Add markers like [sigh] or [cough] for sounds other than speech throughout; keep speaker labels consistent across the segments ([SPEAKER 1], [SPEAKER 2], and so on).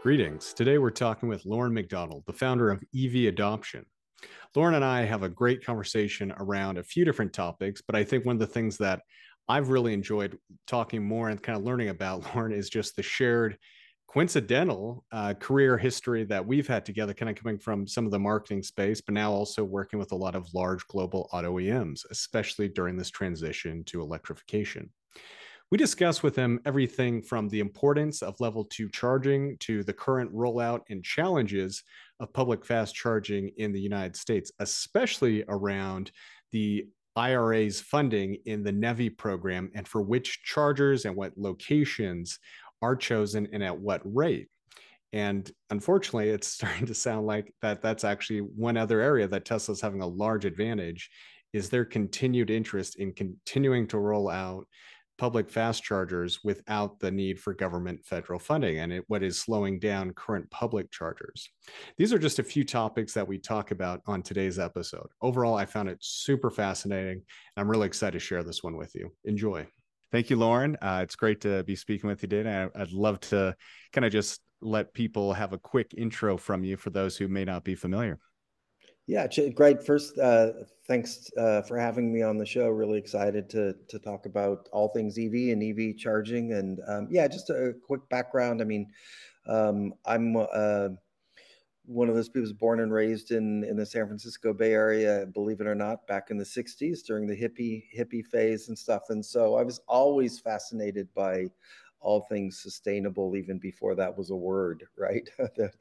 [SPEAKER 1] Greetings. Today we're talking with Loren McDonald, the founder of EV Adoption. Loren and I have a great conversation around a few different topics, but I think one of the things that I've really enjoyed talking more and kind of learning about, [laughs] Loren, is just the shared coincidental uh, career history that we've had together, kind of coming from some of the marketing space, but now also working with a lot of large global auto OEMs, especially during this transition to electrification. We discuss with him everything from the importance of level two charging to the current rollout and challenges of public fast charging in the United States, especially around the IRA's funding in the NEVI program and for which chargers and what locations are chosen and at what rate. And unfortunately, it's [laughs] starting to sound like that that's actually one other area that Tesla's having a large advantage is their continued interest in continuing to roll out public fast chargers without the need for government federal funding and it, what is slowing down current public chargers. These are just a few topics that we talk about on today's episode. Overall, I found it super fascinating. And I'm really excited to share this one with you. Enjoy. Thank you, Loren. Uh, it's great to be speaking with you today. I'd love to kind of just let people have a quick intro from you for those who may not be familiar.
[SPEAKER 2] Yeah, great. First, uh, thanks uh, for having me on the show. Really excited to to talk about all things EV and EV charging. And um, yeah, just a quick background. I mean, um, I'm uh, one of those people born and raised in in the San Francisco Bay Area. Believe it or not, back in the ¡60s during the hippie hippie phase and stuff. And so I was always fascinated by all things sustainable even before that was a word [laughs] right that,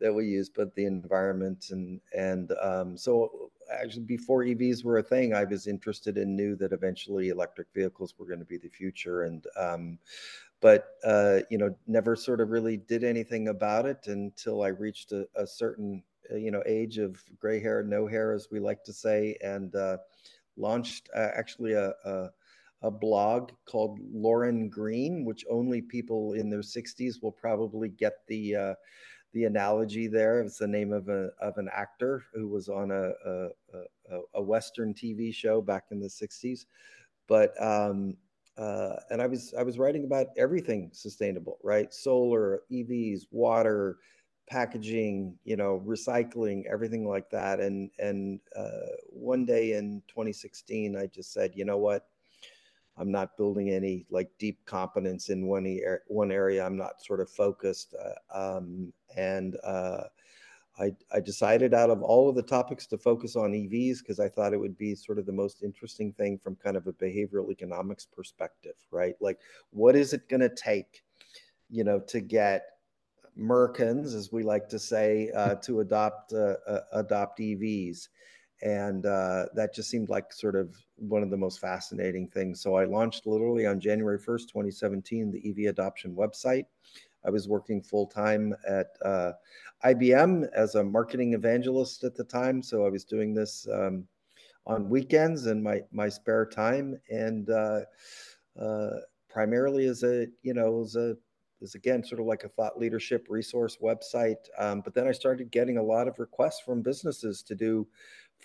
[SPEAKER 2] that we use but the environment and and um, so actually before evs were a thing i was interested and knew that eventually electric vehicles were going to be the future and um, but uh, you know never sort of really did anything about it until i reached a, a certain uh, you know age of gray hair no hair as we like to say and uh, launched uh, actually a, a a blog called Loren Green, which only people in their 60s will probably get the uh, the analogy there. It's the name of a of an actor who was on a a, a, a Western TV show back in the 60s. But um, uh, and I was I was writing about everything sustainable, right? Solar, EVs, water, packaging, you know, recycling, everything like that. And and uh, one day in 2016, I just said, you know what? I'm not building any like deep competence in one one area. I'm not sort of focused, uh, um, and uh, I, I decided out of all of the topics to focus on EVs because I thought it would be sort of the most interesting thing from kind of a behavioral economics perspective, right? Like, what is it going to take, you know, to get Americans, as we like to say, uh, to adopt uh, uh, adopt EVs? And uh, that just seemed like sort of one of the most fascinating things. So I launched literally on January 1st, 2017, the EV adoption website. I was working full time at uh, IBM as a marketing evangelist at the time, so I was doing this um, on weekends and my my spare time, and uh, uh primarily as a you know as a is again sort of like a thought leadership resource website. Um, but then I started getting a lot of requests from businesses to do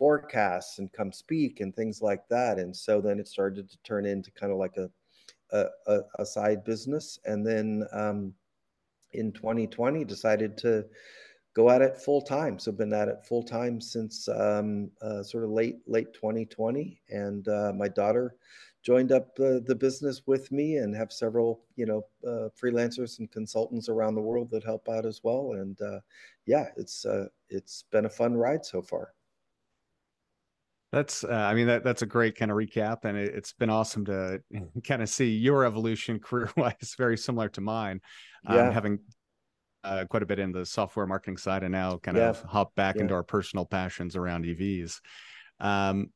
[SPEAKER 2] forecasts and come speak and things like that. And so then it started to turn into kind of like a a, a side business. And then um, in 2020, decided to go at it full time. So been at it full time since um, uh, sort of late late 2020. And uh, my daughter joined up the business with me and have several you know uh, freelancers and consultants around the world that help out as well. And uh, yeah, it's uh, it's been a fun ride so far.
[SPEAKER 1] That's, uh, I mean, that that's a great kind of recap, and it, has been awesome to [laughs] kind of see your evolution [laughs] career-wise, very similar to mine. Um, yeah. Um, having uh, quite a bit in the software marketing side, and now kind yeah. of hop back yeah. into our personal passions around EVs. Um,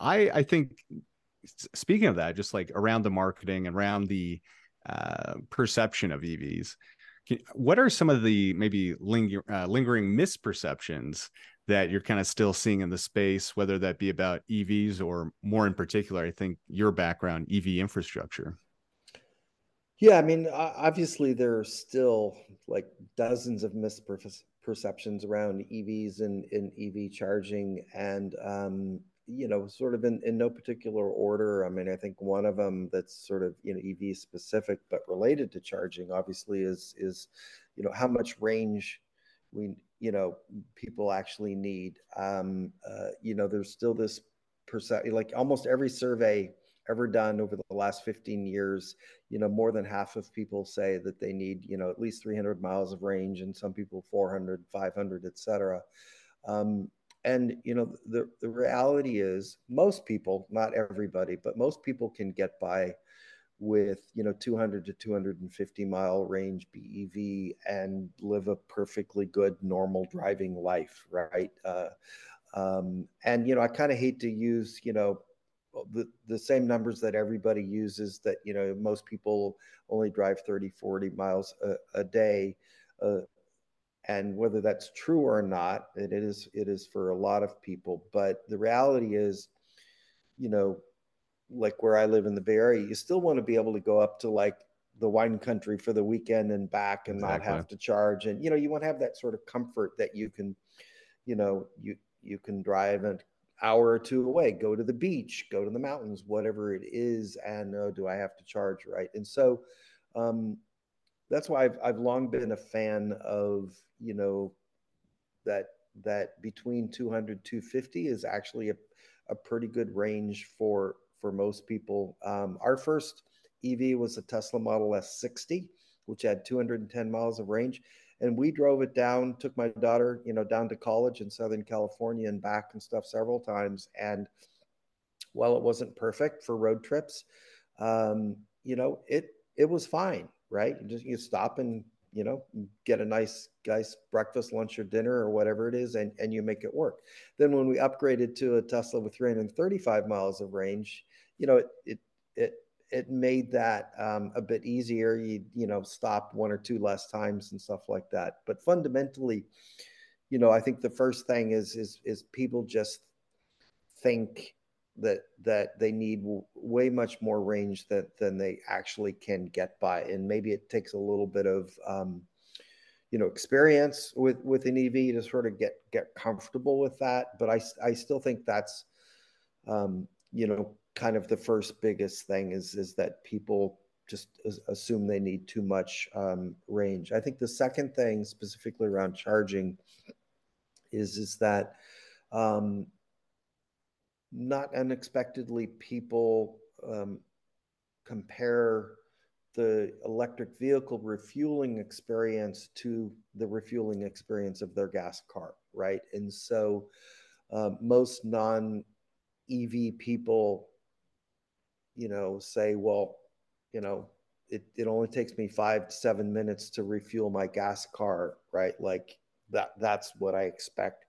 [SPEAKER 1] I I think speaking of that, just like around the marketing, around the uh, perception of EVs, what are some of the maybe linger, uh, lingering misperceptions that you're kind of still seeing in the space, whether that be about EVs or more in particular, I think your background, EV infrastructure?
[SPEAKER 2] Yeah, I mean, obviously there are still like dozens of misperceptions around EVs and, and EV charging, and um, you know, sort of in, in no particular order. I mean, I think one of them that's sort of, you know, EV specific, but related to charging obviously is, is, you know, how much range we, you know, people actually need. Um, uh, you know, there's still this percent, like almost every survey ever done over the last 15 years, you know, more than half of people say that they need, you know, at least 300 miles of range and some people 400, 500, etc. Um, and you know the the reality is most people not everybody but most people can get by with you know 200 to 250 mile range bev and live a perfectly good normal driving life right? Uh, um, and you know i kind of hate to use you know the, the same numbers that everybody uses that you know most people only drive 30 40 miles a, a day uh, and whether that's true or not it is it is for a lot of people but the reality is you know like where i live in the bay area you still want to be able to go up to like the wine country for the weekend and back and exactly. not have to charge and you know you want to have that sort of comfort that you can you know you you can drive an hour or two away go to the beach go to the mountains whatever it is and oh, do i have to charge right and so um, that's why I've I've long been a fan of you know that that between 200 250 is actually a, a pretty good range for for most people. Um, our first EV was a Tesla Model S60, which had 210 miles of range, and we drove it down. Took my daughter, you know, down to college in Southern California and back and stuff several times. And while it wasn't perfect for road trips, um, you know, it it was fine right? You just you stop and you know get a nice nice breakfast, lunch, or dinner or whatever it is, and and you make it work. Then when we upgraded to a Tesla with 335 miles of range, you know it it it it made that um, a bit easier. You you know stop one or two less times and stuff like that. But fundamentally, you know, I think the first thing is is is people just think that that they need way much more range that than they actually can get by. And maybe it takes a little bit of um, you know experience with with an ev to sort of get get comfortable with that. But i i still think that's um, you know kind of the first biggest thing is is that people just assume they need too much um, range. I think the second thing specifically around charging is is that um, not unexpectedly, people um, compare the electric vehicle refueling experience to the refueling experience of their gas car, right? And so uh, most non EV people, you know, say, well, you know, it, it only takes me five to seven minutes to refuel my gas car, right? Like that, that's what I expect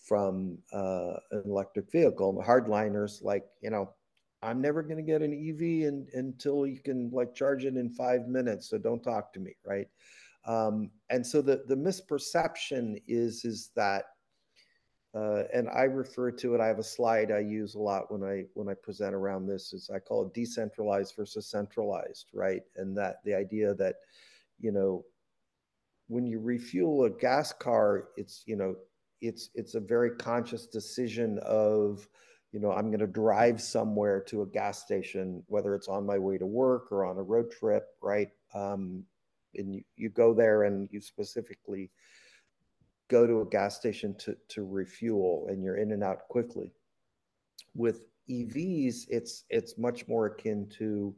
[SPEAKER 2] from uh, an electric vehicle. And hardliners, like, you know, I'm never going to get an EV in, until you can like charge it in five minutes. So don't talk to me, right? Um, and so the the misperception is is that, uh, and I refer to it. I have a slide I use a lot when I when I present around this. Is I call it decentralized versus centralized, right? And that the idea that, you know, when you refuel a gas car, it's you know it's it's a very conscious decision of you know i'm going to drive somewhere to a gas station whether it's on my way to work or on a road trip right? Um, and you, you go there and you specifically go to a gas station to, to refuel and you're in and out quickly. With evs it's it's much more akin to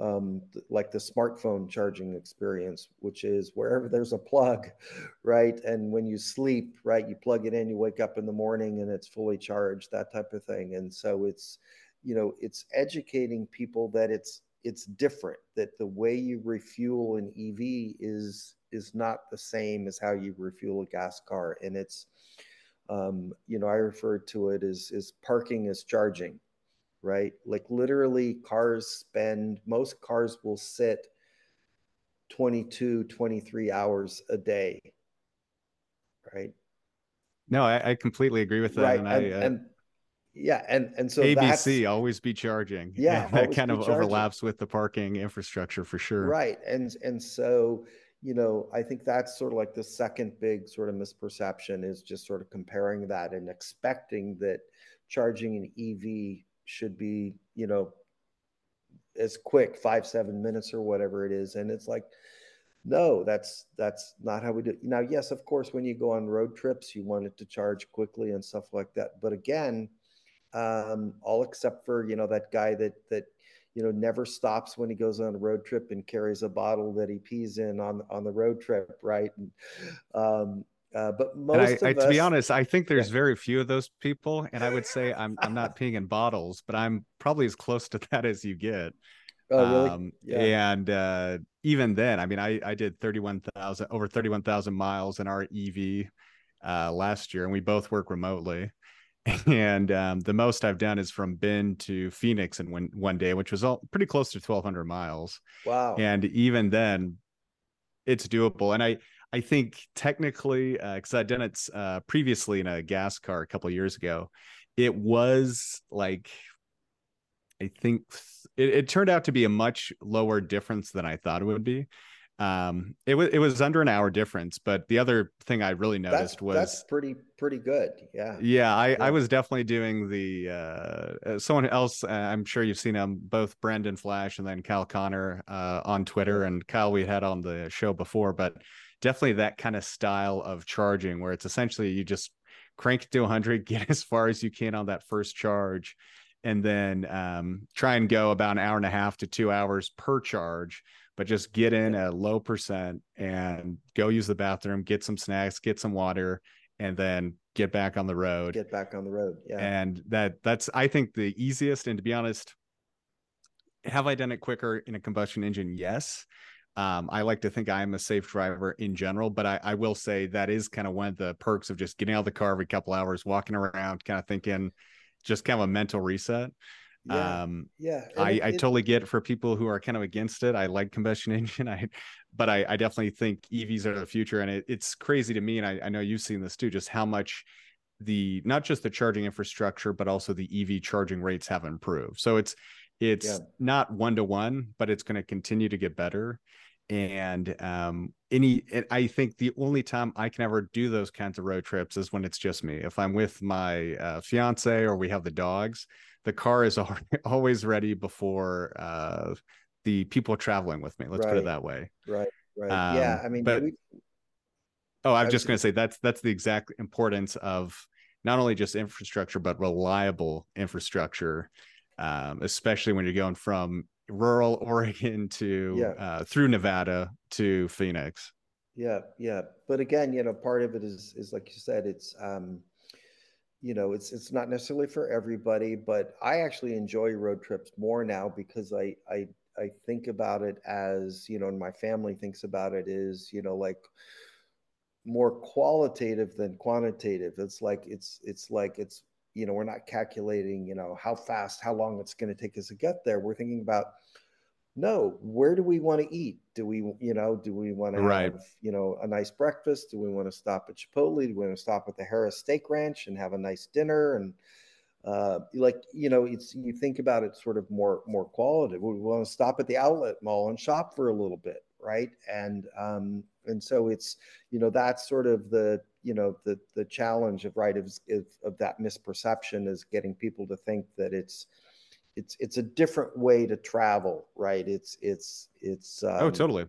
[SPEAKER 2] um, like the smartphone charging experience, which is wherever there's a plug, [laughs] right? And when you sleep, right, you plug it in, you wake up in the morning and it's fully charged, that type of thing. And so it's, you know, it's educating people that it's it's different, that the way you refuel an EV is is not the same as how you refuel a gas car. And it's um, you know, I refer to it as is parking as charging right? Like literally, cars spend, most cars will sit 22, 23 hours a day, right?
[SPEAKER 1] No, I, I completely agree with that.
[SPEAKER 2] Right.
[SPEAKER 1] And,
[SPEAKER 2] and, I, uh, and yeah, and and so
[SPEAKER 1] ABC always be charging.
[SPEAKER 2] Yeah, [laughs]
[SPEAKER 1] that kind of charging. overlaps with the parking infrastructure for sure.
[SPEAKER 2] Right, and and so you know, I think that's sort of like the second big sort of misperception is just sort of comparing that and expecting that charging an EV should be, you know, as quick, five, seven minutes or whatever it is. And it's like, no, that's that's not how we do it. Now, yes, of course, when you go on road trips, you want it to charge quickly and stuff like that. But again, um, all except for you know that guy that that you know never stops when he goes on a road trip and carries a bottle that he pees in on on the road trip, right? And, um, uh, but most
[SPEAKER 1] I, I,
[SPEAKER 2] us,
[SPEAKER 1] to be honest, I think there's yeah. very few of those people, and I would say I'm I'm not [laughs] peeing in bottles, but I'm probably as close to [laughs] that as you get.
[SPEAKER 2] Oh, really? Um,
[SPEAKER 1] yeah. And uh, even then, I mean, I I did thirty one thousand over thirty one thousand miles in our EV uh, last year, and we both work remotely. [laughs] And um, the most I've done is from Bend to Phoenix in one one day, which was all pretty close to twelve hundred miles.
[SPEAKER 2] Wow!
[SPEAKER 1] And even then, it's doable. And I I think technically, because uh, I'd done it uh, previously in a gas car a couple years ago, it was like I think it, it, turned out to be a much lower difference than I thought it would be. Um, it was it was under an hour difference, but the other thing I really noticed
[SPEAKER 2] that's,
[SPEAKER 1] was
[SPEAKER 2] that's pretty pretty good. Yeah,
[SPEAKER 1] yeah. I yeah. I was definitely doing the uh, uh, someone else. Uh, I'm sure you've seen them both, Brendan Flash and then Kyle Conner uh, on Twitter, and Kyle we had on the show before, but definitely that kind of style of charging where it's essentially you just crank it to 100 [laughs] get as far as you can on that first charge and then um, try and go about an hour and a half to two hours per charge but just get in a low percent and go use the bathroom get some snacks get some water and then get back on the road.
[SPEAKER 2] Get back on the road yeah.
[SPEAKER 1] And that that's i think the easiest and to be honest have i done it quicker in a combustion engine? Yes um, I like to think I'm a safe driver in general, but I, I will say that is kind of one of the perks of just getting out of the car every couple hours, walking around, kind of thinking, just kind of a mental reset.
[SPEAKER 2] Yeah, um, yeah.
[SPEAKER 1] I, it, I totally get it for people who are kind of against it. I like combustion [laughs] engine. I, but I, I definitely think EVs are the future, and it, it's crazy to me. And I, I know you've seen this too, just how much the not just the charging infrastructure, but also the EV charging rates have improved. So it's it's yeah. not one to one, but it's going to continue to get better and um any i think the only time i can ever do those kinds of road trips is when it's just me. If i'm with my uh, fiance or we have the dogs the car is [laughs] always ready before uh the people traveling with me. Let's right. put it that way.
[SPEAKER 2] Right right. Um, yeah i mean
[SPEAKER 1] but we, oh i'm just going to say that's that's the exact importance of not only just infrastructure but reliable infrastructure um, especially when you're going from rural Oregon to yeah. uh, through Nevada to Phoenix.
[SPEAKER 2] Yeah, yeah. But again, you know, part of it is is like you said, it's um, you know, it's it's not necessarily for everybody, but I actually enjoy road trips more now because I I I think about it as, you know, and my family thinks about it is, you know, like more qualitative than quantitative. It's like it's it's like it's you know we're not calculating you know how fast how long it's going to take us to get there. We're thinking about no where do we want to eat? Do we you know do we want to right. have you know a nice breakfast? Do we want to stop at chipotle? Do we want to stop at the harris steak ranch and have a nice dinner? And uh, like you know it's you think about it sort of more more qualitative. We want to stop at the outlet mall and shop for a little bit right? And um and so it's you know that's sort of the you know the the challenge of right of, of that misperception is getting people to think that it's it's it's a different way to travel right? It's it's it's
[SPEAKER 1] oh, um, oh totally.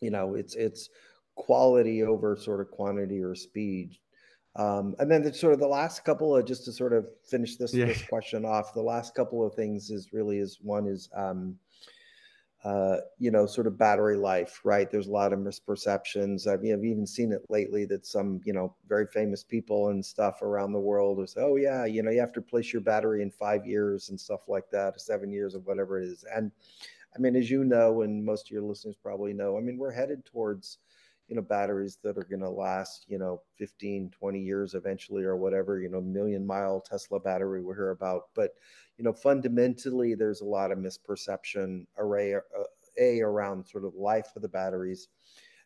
[SPEAKER 2] you know it's it's quality over sort of quantity or speed. Um, and then the sort of the last couple of just to sort of finish this, yeah. this question off the last couple of things is really is one is um, uh, you know, sort of battery life, right? There's a lot of misperceptions. I mean, I've even seen it lately that some, you know, very famous people and stuff around the world say, oh, yeah, you know, you have to replace your battery in five years and stuff like that, seven years or whatever it is. And I mean, as you know, and most of your listeners probably know, I mean, we're headed towards, you know, batteries that are going to last, you know, 15, 20 years eventually or whatever, you know, million mile Tesla battery we hear about. But, you know, fundamentally, there's a lot of misperception array uh, a around sort of life of the batteries,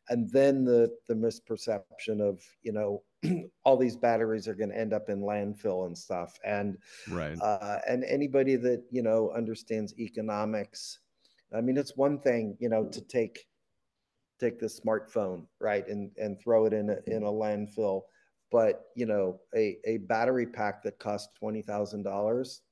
[SPEAKER 2] and then the the misperception of you know [clears throat] all these batteries are going to end up in landfill and stuff, and
[SPEAKER 1] right,
[SPEAKER 2] uh, and anybody that you know understands economics, I mean, it's one thing you know to take take the smartphone right and and throw it in a, mm-hmm. in a landfill but you know, a, a battery pack that costs twenty thousand dollars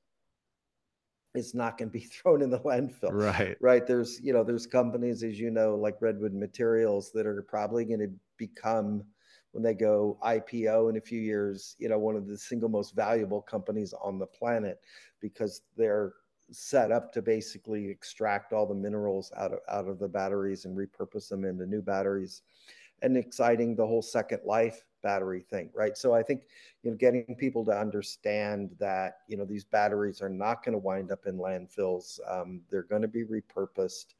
[SPEAKER 2] is not going to be [laughs] thrown in the landfill.
[SPEAKER 1] Right.
[SPEAKER 2] Right. There's, you know, there's companies, as you know, like Redwood Materials that are probably going to become when they go IPO in a few years, you know, one of the single most valuable companies on the planet because they're set up to basically extract all the minerals out of out of the batteries and repurpose them into new batteries and exciting the whole second life battery thing right? So i think you know getting people to understand that you know these batteries are not going to wind up in landfills um, they're going to be repurposed.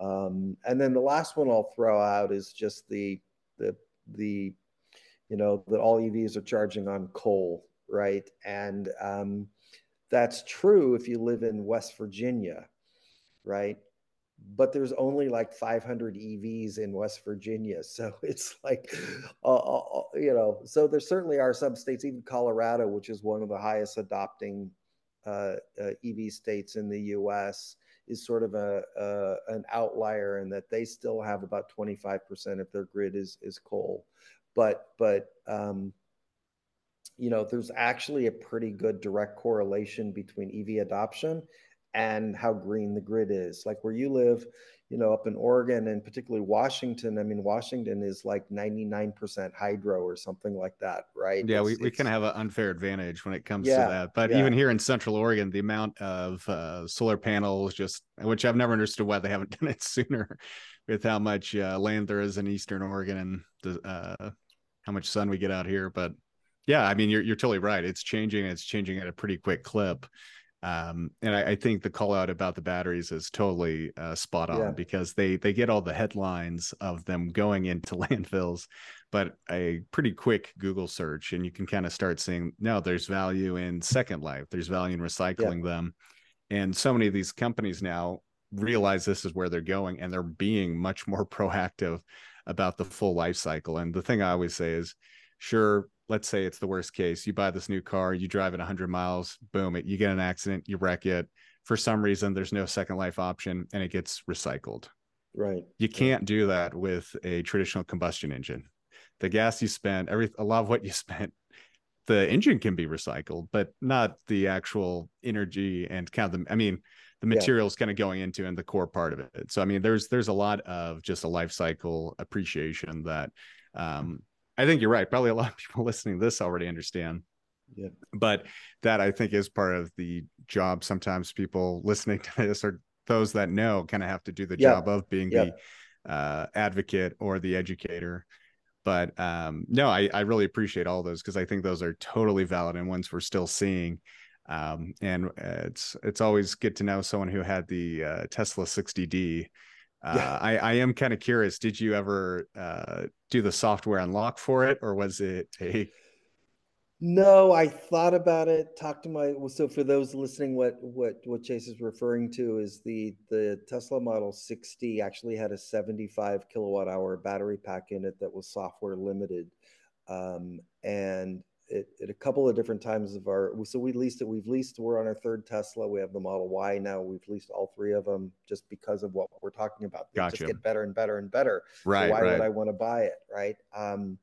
[SPEAKER 2] Um, and then the last one i'll throw out is just the the the you know that all evs are charging on coal right? And um, that's true if you live in West Virginia, right? But there's only like 500 EVs in West Virginia. [laughs] So it's like, uh, uh, uh, you know, so there certainly are some states, even Colorado, which is one of the highest adopting uh, uh, EV states in the US, is sort of a, an outlier in that they still have about 25% of their grid is, is coal. But, but, um, you know, there's actually a pretty good direct correlation between EV adoption and how green the grid is. Like where you live, you know, up in Oregon and particularly Washington, I mean, Washington is like 99% hydro or something like that, right?
[SPEAKER 1] Yeah,
[SPEAKER 2] it's,
[SPEAKER 1] we, we kind of have an unfair advantage when it comes
[SPEAKER 2] yeah,
[SPEAKER 1] to that. But
[SPEAKER 2] yeah.
[SPEAKER 1] even here in Central Oregon, the amount of uh, solar panels, just which I've never understood why they haven't [laughs] done it sooner with how much uh, land there is in Eastern Oregon and the, uh, how much sun we get out here. But yeah, I mean, you're you're totally right. It's changing. It's changing at a pretty quick clip. Um, and I, I, think the call out about the batteries is totally uh, spot on yeah. because they they get all the headlines of them going into [laughs] landfills, but a pretty quick Google search and you can kind of start seeing no, there's value in Second Life, there's value in recycling yeah. them, and so many of these companies now realize this is where they're going and they're being much more [laughs] proactive about the full life cycle. And the thing I always say is, sure, let's say it's the worst case you buy this new car you drive it 100 miles boom it, you get an accident you wreck it. For some reason there's no second life option and it gets recycled.
[SPEAKER 2] Right.
[SPEAKER 1] You can't do that with a traditional combustion engine. The gas you spent every a lot of what you [laughs] spent the engine can be recycled but not the actual energy and kind of the i mean the materials yeah. kind of going into and the core part of it. So i mean there's there's a lot of just a life cycle appreciation that um, I think you're right. Probably a lot of people [laughs] listening to this already understand.
[SPEAKER 2] Yeah.
[SPEAKER 1] But that I think is part of the job. Sometimes people listening to this or those that know kind of have to do the yeah. job of being yeah. the uh, advocate or the educator. But um, no, I, I really appreciate all those because I think those are totally valid and ones we're still seeing. Um, and it's it's always good to know someone who had the uh, Tesla 60D uh, yeah. I, I am kind of curious. Did you ever uh, do the software unlock for it, or was it a?
[SPEAKER 2] No, I thought about it. Talked to my so for those listening, what what what Chase is referring to is the the Tesla Model 60 actually had a 75 kilowatt hour battery pack in it that was software limited, um, and it, at a couple of different times of our so we leased it we've leased we're on our third tesla we have the model y now we've leased all three of them just because of what we're talking about they
[SPEAKER 1] gotcha.
[SPEAKER 2] just get better and better and better
[SPEAKER 1] right
[SPEAKER 2] so why
[SPEAKER 1] right.
[SPEAKER 2] would i want to buy it right um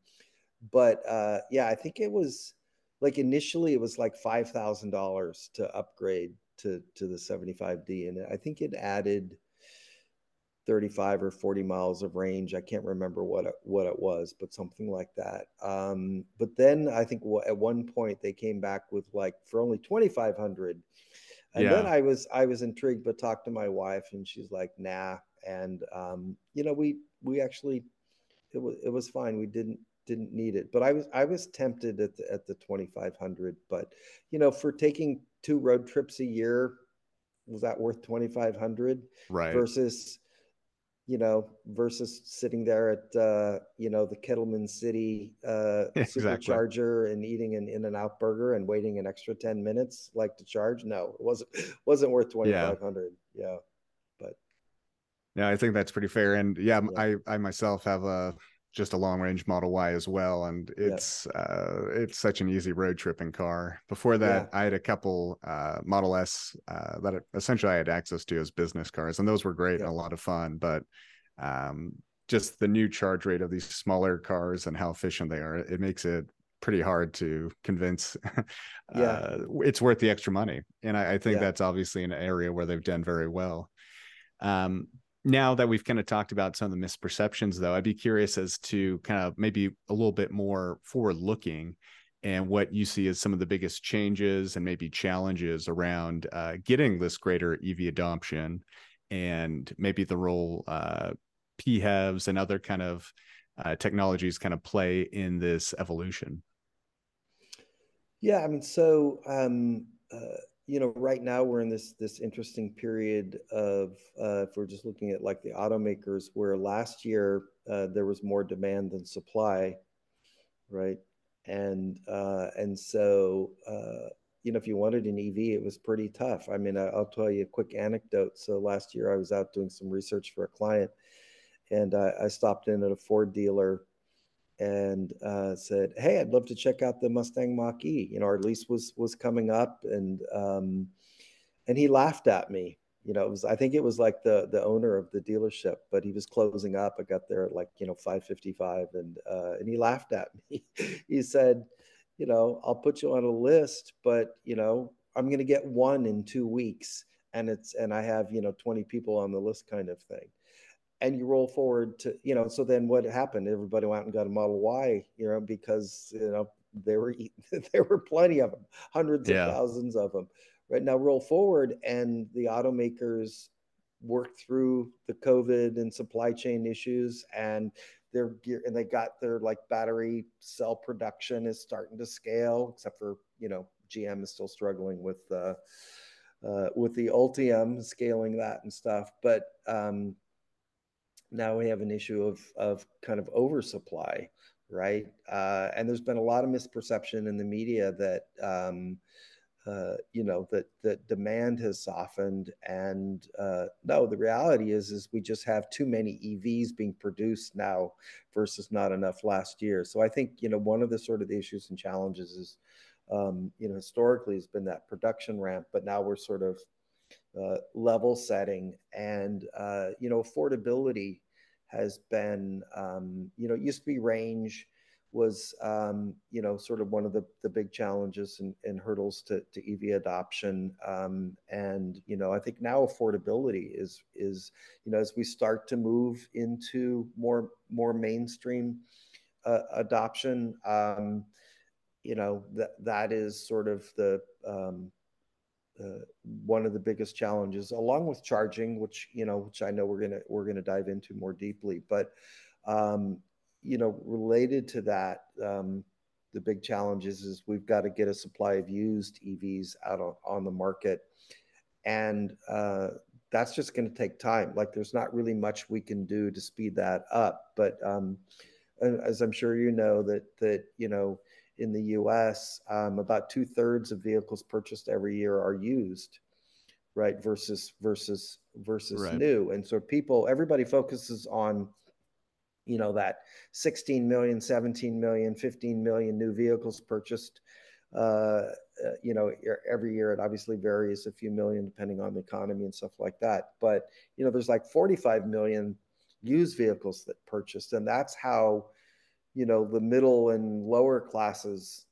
[SPEAKER 2] but uh yeah i think it was like initially it was like five thousand dollars to upgrade to to the 75d and i think it added 35 or 40 miles of range. I can't remember what it, what it was, but something like that. Um, but then I think at one point they came back with like for only 2,500. And yeah. then I was I was intrigued, but talked to my wife, and she's like, "Nah." And um, you know, we we actually it was it was fine. We didn't didn't need it, but I was I was tempted at the at the 2,500. But you know, for taking two road trips a year, was that worth 2,500?
[SPEAKER 1] Right.
[SPEAKER 2] Versus you know, versus sitting there at uh, you know the Kettleman City uh, exactly. supercharger and eating an In and Out burger and waiting an extra ten minutes like to charge. No, it wasn't [laughs] wasn't worth twenty five hundred. Yeah. yeah, but
[SPEAKER 1] yeah, I think that's pretty fair. And yeah, yeah, I I myself have a just a long range Model Y as well, and it's yeah. uh, it's such an easy road tripping car. Before that, I had a couple uh, Model S uh, that essentially I had access to as business cars, and those were great and a lot of fun. But um, just the new charge rate of these smaller cars and how efficient they are, it makes it pretty hard to convince [laughs] yeah. Uh, it's worth the extra money. And I, I think yeah. that's obviously an area where they've done very well. Um, now that we've kind of talked about some of the misperceptions, though, I'd be curious as to kind of maybe a little bit more forward looking and what you see as some of the biggest changes and maybe challenges around uh, getting this greater EV adoption and maybe the role uh, PHEVs and other kind of uh, technologies kind of play in this evolution.
[SPEAKER 2] Yeah, I mean, so um, uh, you know, right now we're in this this interesting period of uh, if we're just looking at like the automakers, where last year uh, there was more demand than supply, right? And uh, and so uh, you know, if you wanted an EV, it was pretty tough. I mean, I'll tell you a quick anecdote. So last year I was out doing some research for a client, and I, I stopped in at a Ford dealer and uh, said, "Hey, I'd love to check out the Mustang Mach E." You know, our lease was was coming up, and um, and he laughed at me. You know, it was I think it was like the the owner of the dealership, but he was closing up. I got there at like you know five fifty five, and uh, and he laughed at me. [laughs] he said, "You know, I'll put you on a list, but you know, I'm going to get one in two weeks." And it's and I have you know 20 people on the list kind of thing and you roll forward to you know so then what happened everybody went and got a model y you know because you know there were [laughs] there were plenty of them hundreds yeah. of thousands of them right now roll forward and the automakers worked through the covid and supply chain issues and their gear and they got their like battery cell production is starting to scale except for you know gm is still struggling with uh, uh, with the ultium scaling that and stuff but um, now we have an issue of of kind of oversupply, right? Uh, and there's been a lot of misperception in the media that um, uh, you know that that demand has softened, and uh, no, the reality is is we just have too many EVs being produced now versus not enough last year. So I think you know one of the sort of the issues and challenges is um, you know historically has been that production ramp, but now we're sort of uh, level setting and uh, you know affordability has been, um, you know, used to be range was, um, you know, sort of one of the, the big challenges and, and hurdles to, to EV adoption. Um, and, you know, I think now affordability is, is, you know, as we start to move into more, more mainstream uh, adoption, um, you know, that, that is sort of the, um, uh, one of the biggest challenges, along with charging, which you know, which I know we're gonna we're gonna dive into more deeply. But um, you know, related to that, um, the big challenge is, is we've got to get a supply of used EVs out on, on the market, and uh, that's just going to take time. Like, there's not really much we can do to speed that up. But um, as I'm sure you know, that that you know in the US, um, about two thirds of vehicles purchased every year are used, right? Versus versus versus right. new. And so people, everybody focuses on, you know, that 16 million, 17 million, 15 million new vehicles purchased. Uh, uh, you know, every year it obviously varies a few million depending on the economy and stuff like that. But you know, there's like 45 million used vehicles that purchased, and that's how you know the middle and lower classes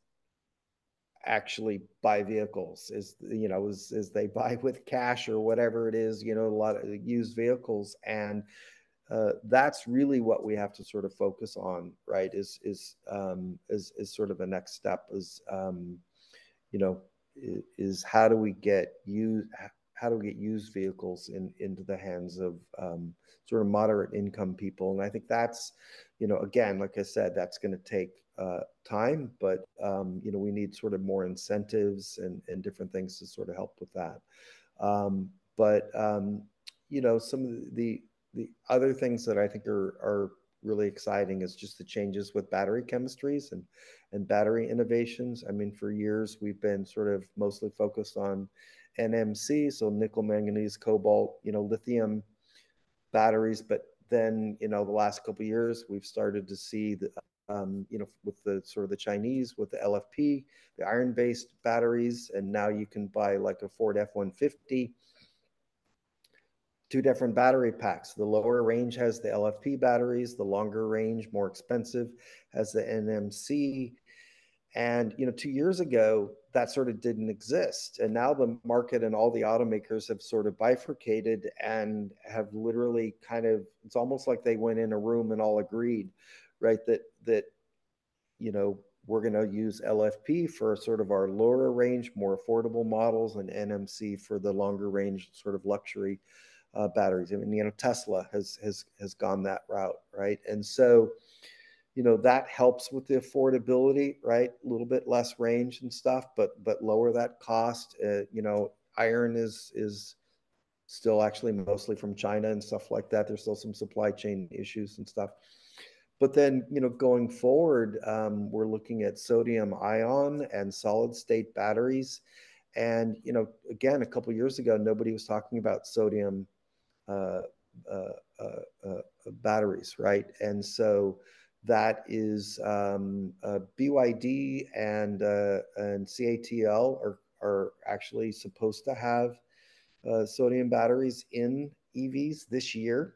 [SPEAKER 2] actually buy vehicles is you know as, as they buy [laughs] with cash or whatever it is you know a lot of used vehicles. And uh, that's really what we have to sort of focus on right is is um, is, is sort of a next step is um, you know is how do we get you how do we get used vehicles in into the hands of um, sort of moderate income people and i think that's you know, again, like I said, that's going to take uh, time, but um, you know, we need sort of more incentives and, and different things to sort of help with that. Um, but um, you know, some of the the other things that I think are are really exciting is just the changes with battery chemistries and and battery innovations. I mean, for years we've been sort of mostly focused on NMC, so nickel, manganese, cobalt, you know, lithium batteries, but then you know the last couple years we've started to see the um, you know with the sort of the Chinese with the LFP, the iron-based batteries, and now you can buy like a Ford F-150, two different battery packs. The lower range has the LFP batteries, the longer range, more expensive, has the NMC. And you know, two years ago, that sort of didn't exist, and now the market and all the automakers have sort of bifurcated and have literally kind of. It's almost like they went in a room and all agreed, right? That that you know we're going to use LFP for sort of our lower range, more affordable models, and NMC for the longer range, sort of luxury uh, batteries. I mean, you know, Tesla has has has gone that route, right? And so you know that helps with the affordability right? A little bit less range and stuff but but lower that cost uh, you know iron is is still actually mostly from china and stuff like that. There's still some supply chain issues and stuff. But then you know going forward um, we're looking at sodium ion and solid state batteries. And you know again a couple years ago nobody was talking about sodium uh, uh, uh, uh batteries right? And so that is um, uh, BYD and uh, and CATL are are actually supposed to have uh, sodium batteries in EVs this year.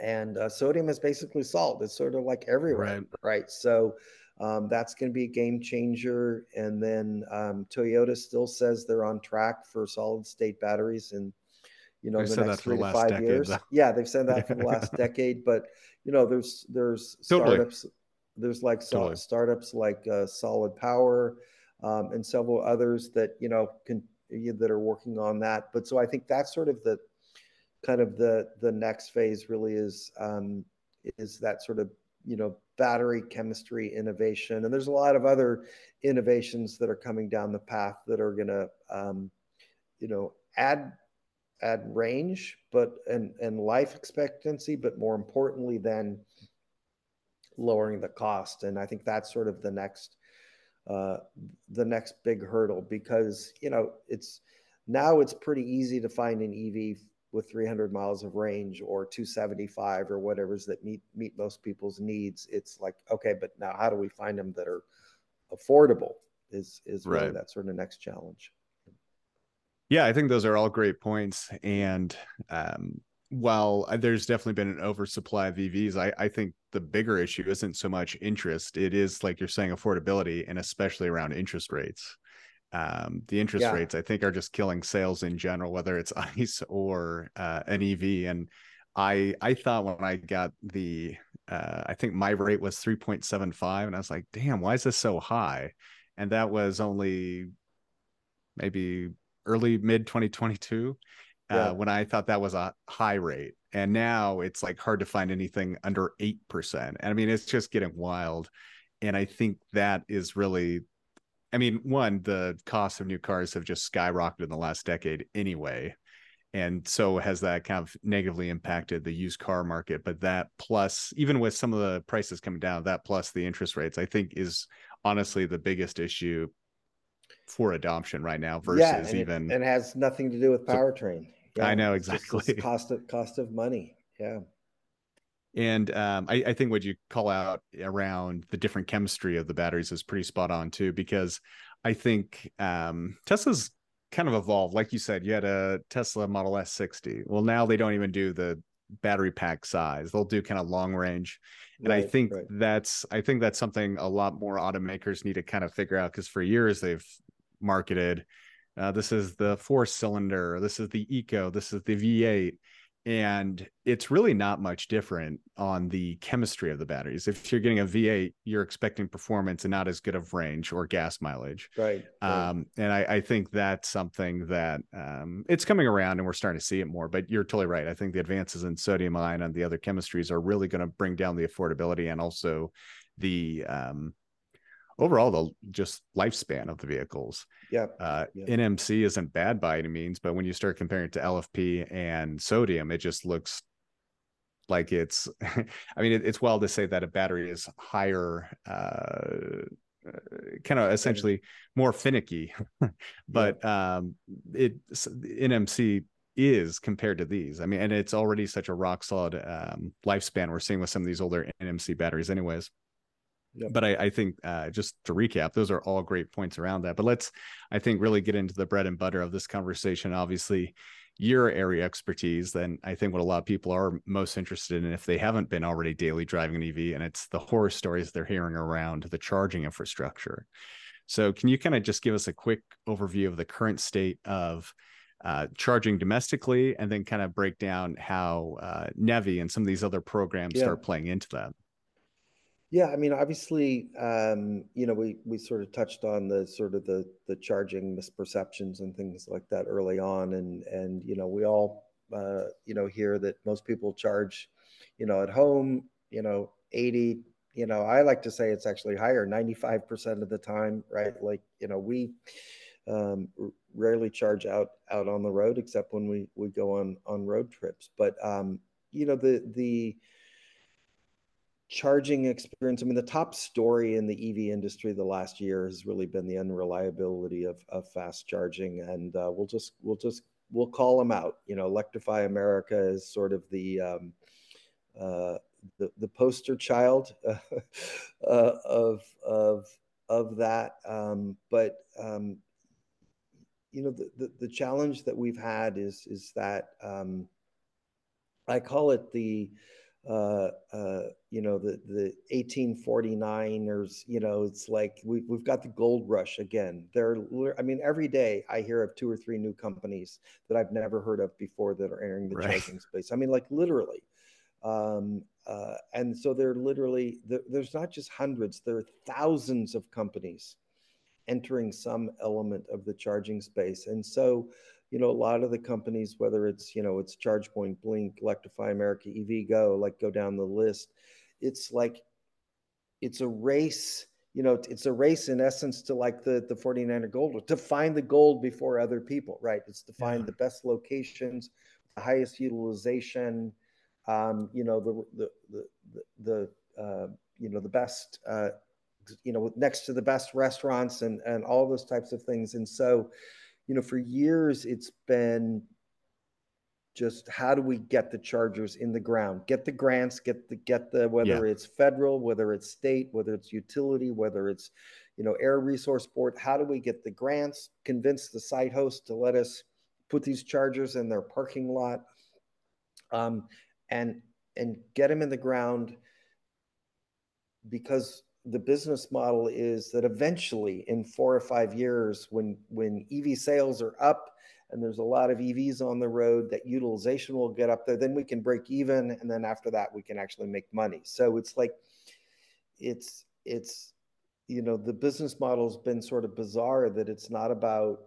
[SPEAKER 2] And uh, sodium is basically salt. It's sort of like everywhere, right? right? So um, that's going to be a game changer. And then um, Toyota still says they're on track for solid state batteries in you know the next three to five decade, years. Though. Yeah, they've said that for the last [laughs] decade. But you know, there's there's totally. startups. There's like totally. startups like uh, Solid Power um, and several others that you know can that are working on that. But so I think that's sort of the kind of the the next phase really is um, is that sort of you know battery chemistry innovation and there's a lot of other innovations that are coming down the path that are going to um, you know add add range, but and and life expectancy, but more importantly, then lowering the cost. And I think that's sort of the next uh, the next big hurdle because you know it's now it's pretty easy to find an EV with 300 miles of range or 275 or whatever's that meet meet most people's needs. It's like okay, but now how do we find them that are affordable? Is is really right. that sort of the next challenge.
[SPEAKER 1] Yeah, I think those are all great points. And um, while there's definitely been an oversupply of EVs, I, I think the bigger issue isn't so much interest. It is, like you're saying, affordability, and especially around interest rates. Um, the interest yeah. rates, I think, are just killing sales in general, whether it's [laughs] ICE or uh, an EV. And I I thought when I got the uh, I think my rate was 3.75 and I was like, damn, why is this so high? And that was only maybe early mid 2022 uh, when I thought that was a high rate. And now it's like hard to find anything under 8%. And I mean, it's just getting wild. And I think that is really, I mean, one, the cost of new cars have just skyrocketed in the last decade anyway. And so has that kind of negatively impacted the used car market. But that plus, even with some of the prices coming down, that plus the interest rates, I think is honestly the biggest issue for adoption right now versus yeah,
[SPEAKER 2] and
[SPEAKER 1] even
[SPEAKER 2] it, and it has nothing to do with powertrain.
[SPEAKER 1] Yeah, I know exactly
[SPEAKER 2] cost of cost of money. Yeah.
[SPEAKER 1] And um, I, I, think what you call out around the different chemistry of the batteries is pretty spot on too, because I think um, Tesla's kind of evolved. Like you said, you had a Tesla Model S60. Well, now they don't even do the battery pack size; they'll do kind of long range. And right, I think right. that's I think that's something a lot more automakers need to kind of figure out because for years they've marketed. Uh, this is the four cylinder. This is the Eco. This is the V8. And it's really not much different on the chemistry of the batteries. If you're getting a V8, you're expecting performance and not as good of range or gas mileage.
[SPEAKER 2] Right.
[SPEAKER 1] right. Um, and I, I, think that's something that um, it's coming around and we're starting to see it more. But you're totally right. I think the advances in sodium ion and the other chemistries are really going to bring down the affordability and also the um, overall the just lifespan of the vehicles.
[SPEAKER 2] Yeah.
[SPEAKER 1] Uh, NMC isn't bad by any means, but when you start comparing it to LFP and sodium, it just looks like it's. [laughs] I mean, it, it's wild to say that a battery is higher. Uh, uh, kind of essentially more finicky [laughs] but yeah. um it nmc is compared to these i mean and it's already such a rock solid um lifespan we're seeing with some of these older nmc batteries anyways Yep. But I, I think uh, just to recap, those are all great points around that. But let's, I think, really get into the bread and butter of this conversation. Obviously, your area expertise, then I think what a lot of people are most interested in if they haven't been already daily driving an EV, and it's the horror stories they're hearing around the charging infrastructure. So, can you kind of just give us a quick overview of the current state of uh, charging domestically, and then kind of break down how uh, NEVI and some of these other programs yeah. start playing into that?
[SPEAKER 2] Yeah, I mean, obviously, um, you know, we we sort of touched on the sort of the the charging misperceptions and things like that early on, and and you know, we all uh, you know hear that most people charge, you know, at home, you know, eighty. You know, I like to say it's actually higher, ninety five percent of the time, right? Like, you know, we um, rarely charge out out on the road except when we we go on on road trips, but um, you know, the the charging experience. I mean, the top story in the EV industry the last year has really been the unreliability of, of fast charging, and uh, we'll just we'll just we'll call them out. You know, Electrify America is sort of the um, uh, the, the poster child [laughs] uh, of of of that. Um, but um, you know, the, the, the challenge that we've had is is that um, I call it the uh, uh, you know, the the 1849ers. You know, it's like we we've got the gold rush again. There, I mean, every day I hear of two or three new companies that I've never heard of before that are entering the right. charging space. I mean, like literally. Um, uh, and so they're literally there's not just hundreds, there are thousands of companies entering some element of the charging space. And so you know, a lot of the companies, whether it's, you know, it's ChargePoint, Blink, Electrify America, EVgo, like go down the list. It's like, it's a race, you know, it's a race in essence to like the, the 49er gold, to find the gold before other people, right? It's to find yeah. the best locations, the highest utilization, um, you know, the, the, the, the, uh, you know, the best, uh, you know, next to the best restaurants and, and all those types of things. And so, you know, for years it's been just how do we get the chargers in the ground get the grants get the get the whether yeah. it's federal whether it's state whether it's utility whether it's you know air resource board how do we get the grants convince the site host to let us put these chargers in their parking lot um, and and get them in the ground because the business model is that eventually in four or five years when when ev sales are up and there's a lot of evs on the road that utilization will get up there. Then we can break even and then after that we can actually make money. So it's like it's it's you know the business model's been sort of bizarre that it's not about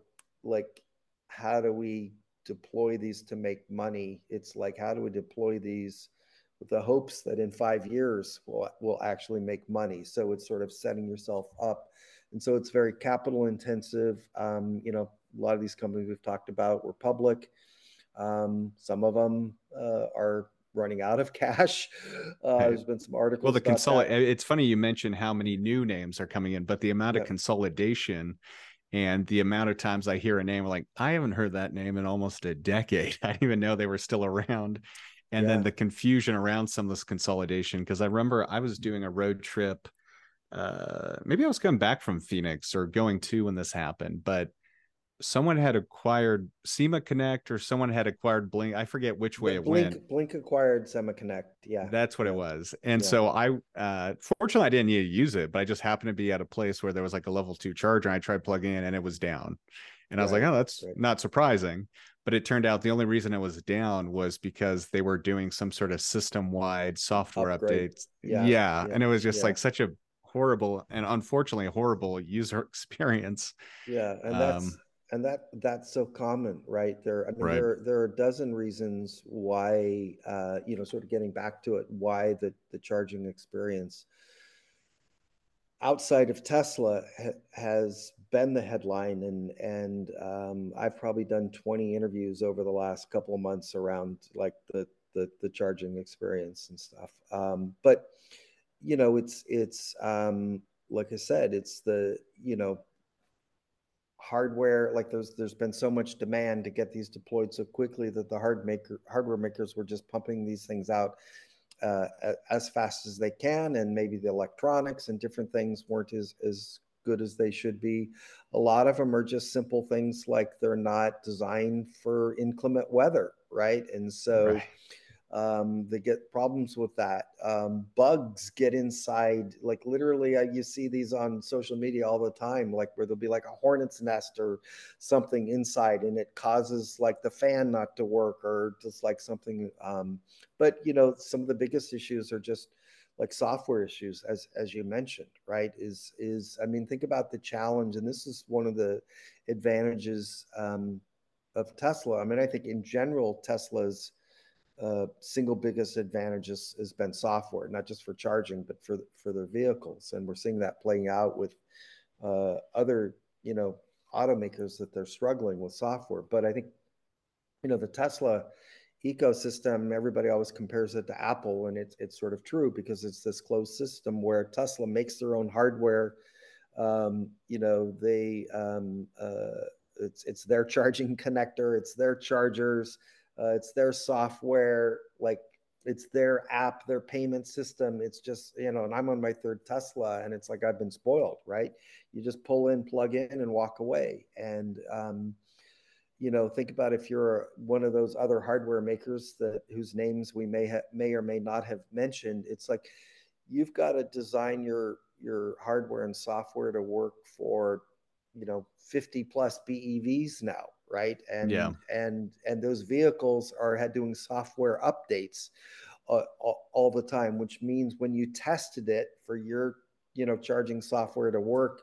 [SPEAKER 2] like how do we deploy these to make money? It's like how do we deploy these with the hopes that in five years we'll, we'll actually make money. So it's sort of setting yourself up. And so it's very capital intensive. Um, you know, a lot of these companies we've talked about were public. Um, some of them uh, are running out of [laughs] cash. Uh, there's been some articles.
[SPEAKER 1] Well, the consolidate. It's funny you mentioned how many new names are coming in, but the amount of consolidation and the amount of times I hear a name like I haven't heard that name in almost a decade. [laughs] I didn't even know they were still around and yeah. then the confusion around some of this consolidation because i remember i was doing a road trip uh maybe i was coming back from phoenix or going to when this happened but someone had acquired SemaConnect or someone had acquired Blink. I forget which way it
[SPEAKER 2] Blink,
[SPEAKER 1] went.
[SPEAKER 2] Blink acquired SemaConnect. Yeah.
[SPEAKER 1] That's what it was. And yeah. so I uh fortunately I didn't need to use it, but I just happened to be at a place where there was like a level two charger and I tried plugging in and it was down. And right. I was like, oh, that's right. not surprising but it turned out the only reason it was down was because they were doing some sort of system wide software Upgrade. updates. Yeah, yeah. yeah. And it was just yeah. like such a horrible and unfortunately horrible user [laughs] experience.
[SPEAKER 2] Yeah. And that's, um, and that that's so common, right? There, I mean, right. there there are a dozen reasons why, uh, you know, sort of getting back to it, why the the charging experience outside of Tesla ha- has been the headline and and um, I've probably done 20 interviews over the last couple of months around like the the, the charging experience and stuff. Um, but you know, it's it's um, like I said, it's the you know hardware like there's there's been so much demand to get these deployed so quickly that the hard maker hardware makers were just pumping these things out uh, as fast as they can and maybe the electronics and different things weren't as as good as they should be. A lot of them are just simple things like they're not designed for inclement weather, right? And so right. Um, they get problems with that. Um, bugs get inside, like literally, uh, you see these on social media all the time, like where there'll be like a hornet's nest or something inside, and it causes like the fan not to work or just like something. Um, but you know, some of the biggest issues are just like software issues, as as you mentioned, right? Is is I mean, think about the challenge, and this is one of the advantages um, of Tesla. I mean, I think in general, Tesla's uh, single biggest advantage has, has been software, not just for charging, but for for their vehicles. And we're seeing that playing out with uh, other, you know, automakers that they're struggling with software. But I think, you know, the Tesla ecosystem, everybody always compares it to Apple, and it's it's sort of true because it's this closed system where Tesla makes their own hardware. Um, you know, they um, uh, it's it's their [laughs] charging connector, it's their chargers uh, it's their software, like it's their app, their payment system. It's just, you know, and I'm on my third Tesla and it's like I've been spoiled, right? You just pull in, plug in, and walk away. And, um, you know, think about if you're one of those other hardware makers that whose names we may have, may or may not have mentioned. It's like you've got to design your your hardware and software to work for, you know, 50 plus BEVs now right? And yeah. and and those vehicles are doing software updates uh, all, all the time, which means when you tested it for your you know charging software to work,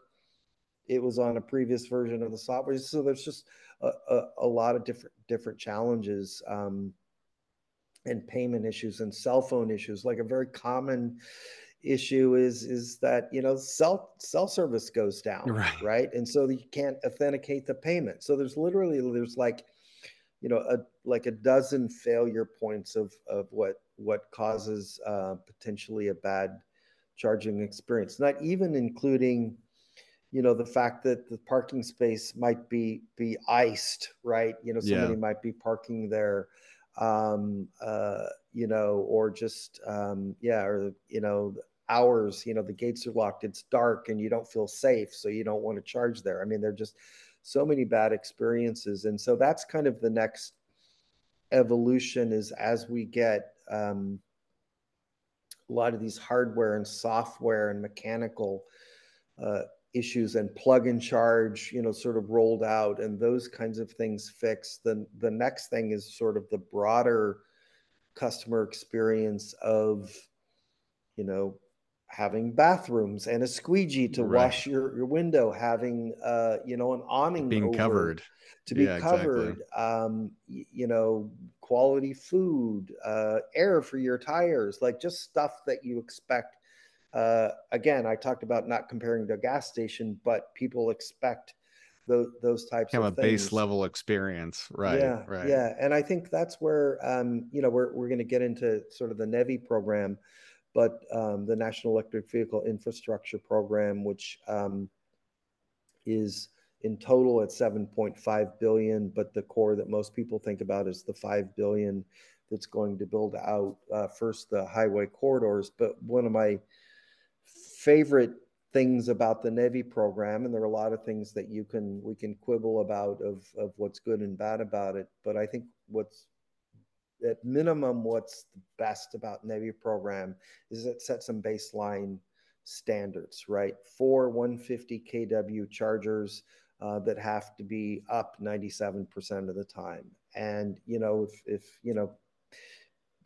[SPEAKER 2] it was on a previous version of the software. So there's just a, a, a lot of different different challenges. Um, and payment issues and cell phone issues. Like a very common issue is is that you know cell cell service goes down right. right? And so you can't authenticate the payment. So there's literally there's like you know a like a dozen failure points of of what what causes uh, potentially a bad charging experience not even including you know the fact that the parking space might be be iced right you know somebody yeah. might be parking there um uh you know or just um yeah or you know hours you know the gates are locked it's dark and you don't feel safe so you don't want to charge there i mean they're just so many bad experiences and so that's kind of the next evolution is as we get um, a lot of these hardware and software and mechanical uh, issues and plug and charge you know sort of rolled out and those kinds of things fixed then the next thing is sort of the broader customer experience of you know having bathrooms and a squeegee to right. wash your, your window, having uh, you know an awning
[SPEAKER 1] being covered
[SPEAKER 2] to be yeah, covered, exactly. um, you know, quality food, uh, air for your tires, like just stuff that you expect. Uh, again, I talked about not comparing to a gas station, but people expect those those types
[SPEAKER 1] kind
[SPEAKER 2] of,
[SPEAKER 1] of a base level experience, right?
[SPEAKER 2] Yeah,
[SPEAKER 1] right.
[SPEAKER 2] Yeah, and I think that's where um, you know we're we're going to get into sort of the NEVI program but um, the National Electric Vehicle Infrastructure Program, which um, is in total at 7.5 billion, but the core that most people think about is the 5 billion that's going to build out uh, first the highway corridors. But one of my favorite things about the NEVI program, and there are a lot of things that you can we can quibble about of of what's good and bad about it. But I think what's at minimum, what's the best about NEVI program is it sets some baseline standards, right? Four 150 kW chargers uh, that have to be up 97% of the time. And, you know, if, if, you know,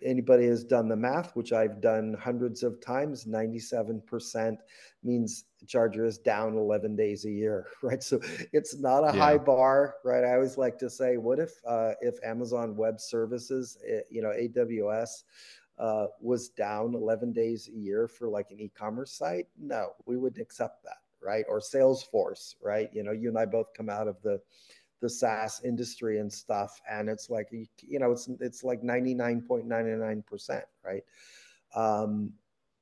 [SPEAKER 2] anybody has done the math, which I've done hundreds of times, 97% means charger is down 11 days a year, [laughs] right? So it's not a yeah. high bar, right? I always like to say, what if uh, if Amazon Web Services, eh, you know, AWS, uh, was down 11 days a year for like an e-commerce site? No, we wouldn't accept that, right? Or Salesforce, right? You know, you and I both come out of the the SaaS industry and stuff, and it's like you know it's it's like ninety nine point ninety nine percent, right? Um,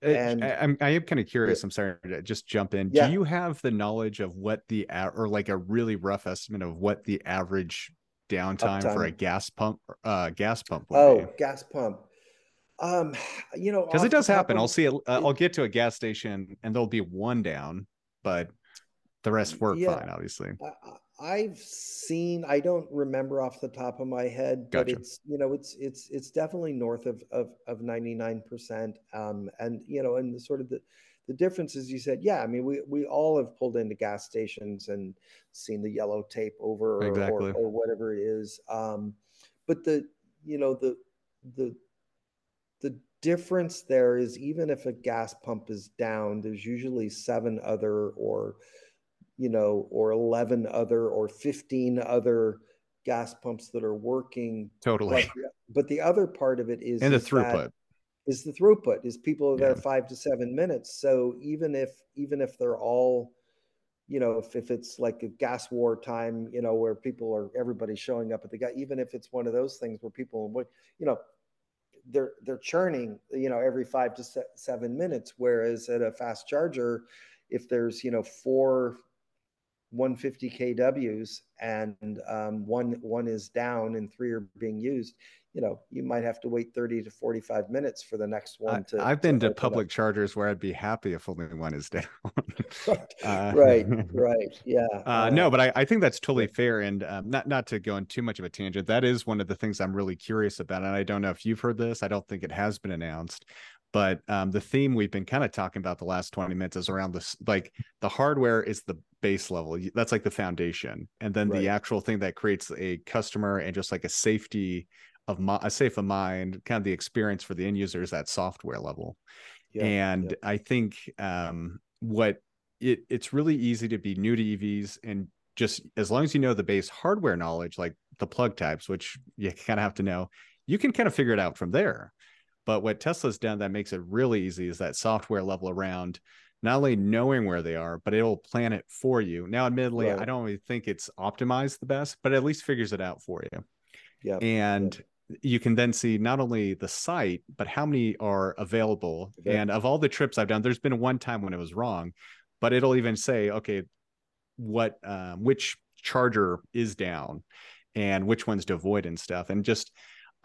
[SPEAKER 1] and I, I'm I am kind of curious. I'm sorry to just jump in. Yeah. Do you have the knowledge of what the or like a really rough estimate of what the average downtime Uptime. for a gas pump uh gas pump
[SPEAKER 2] oh be? gas pump um you know
[SPEAKER 1] because it does happen of, i'll see it uh, i'll get to a gas station and there'll be one down but The rest work yeah, fine, obviously.
[SPEAKER 2] I, have seen. I don't remember off the top of my head, gotcha. but it's you know it's it's it's definitely north of of of ninety nine percent. Um, and you know, and the sort of the the difference is you said, yeah, I mean, we we all have pulled into gas stations and seen the yellow tape over or, exactly. or, or whatever it is. Um, but the you know the the the difference there is even if a gas pump is down, there's usually seven other or you know or 11 other or 15 other gas pumps that are working.
[SPEAKER 1] Totally.
[SPEAKER 2] But, but the other part of it is
[SPEAKER 1] and the throughput.
[SPEAKER 2] is the throughput is people are there yeah. five to seven minutes. So even if even if they're all you know if, if it's like a gas war time you know where people are everybody showing up at the guy even if it's one of those things where people you know they're they're churning you know every five to se- seven minutes. Whereas at a fast charger if there's you know four 150 kWs and um, one one is down and three are being used you know, you might have to wait 30 to 45 minutes for the next one to.
[SPEAKER 1] I've been to, to public chargers where I'd be happy if only one is down. [laughs]
[SPEAKER 2] uh, right, [laughs] right, yeah.
[SPEAKER 1] Uh, no, but I, I think that's totally fair, and um, not not to go on too much of a tangent. That is one of the things I'm really curious about, and I don't know if you've heard this. I don't think it has been announced, but um, the theme we've been kind of talking about the last 20 minutes is around this like the hardware is the base level that's like the foundation and then right. the actual thing that creates a customer and just like a safety of my, a safe of mind, kind of the experience for the end users that software level. Yeah, and yeah. I think um, what it it's really easy to be new to EVs and just as long as you know the base hardware knowledge, like the plug types, which you kind of have to know, you can kind of figure it out from there. But what Tesla's done that makes it really easy is that software level around not only knowing where they are, but it'll plan it for you. Now, admittedly, right. I don't really think it's optimized the best, but at least figures it out for you. Yeah. And you can then see not only the site but how many are available okay. and of all the trips i've done there's been one time when it was wrong but it'll even say okay what um, which charger is down and which ones to avoid and stuff and just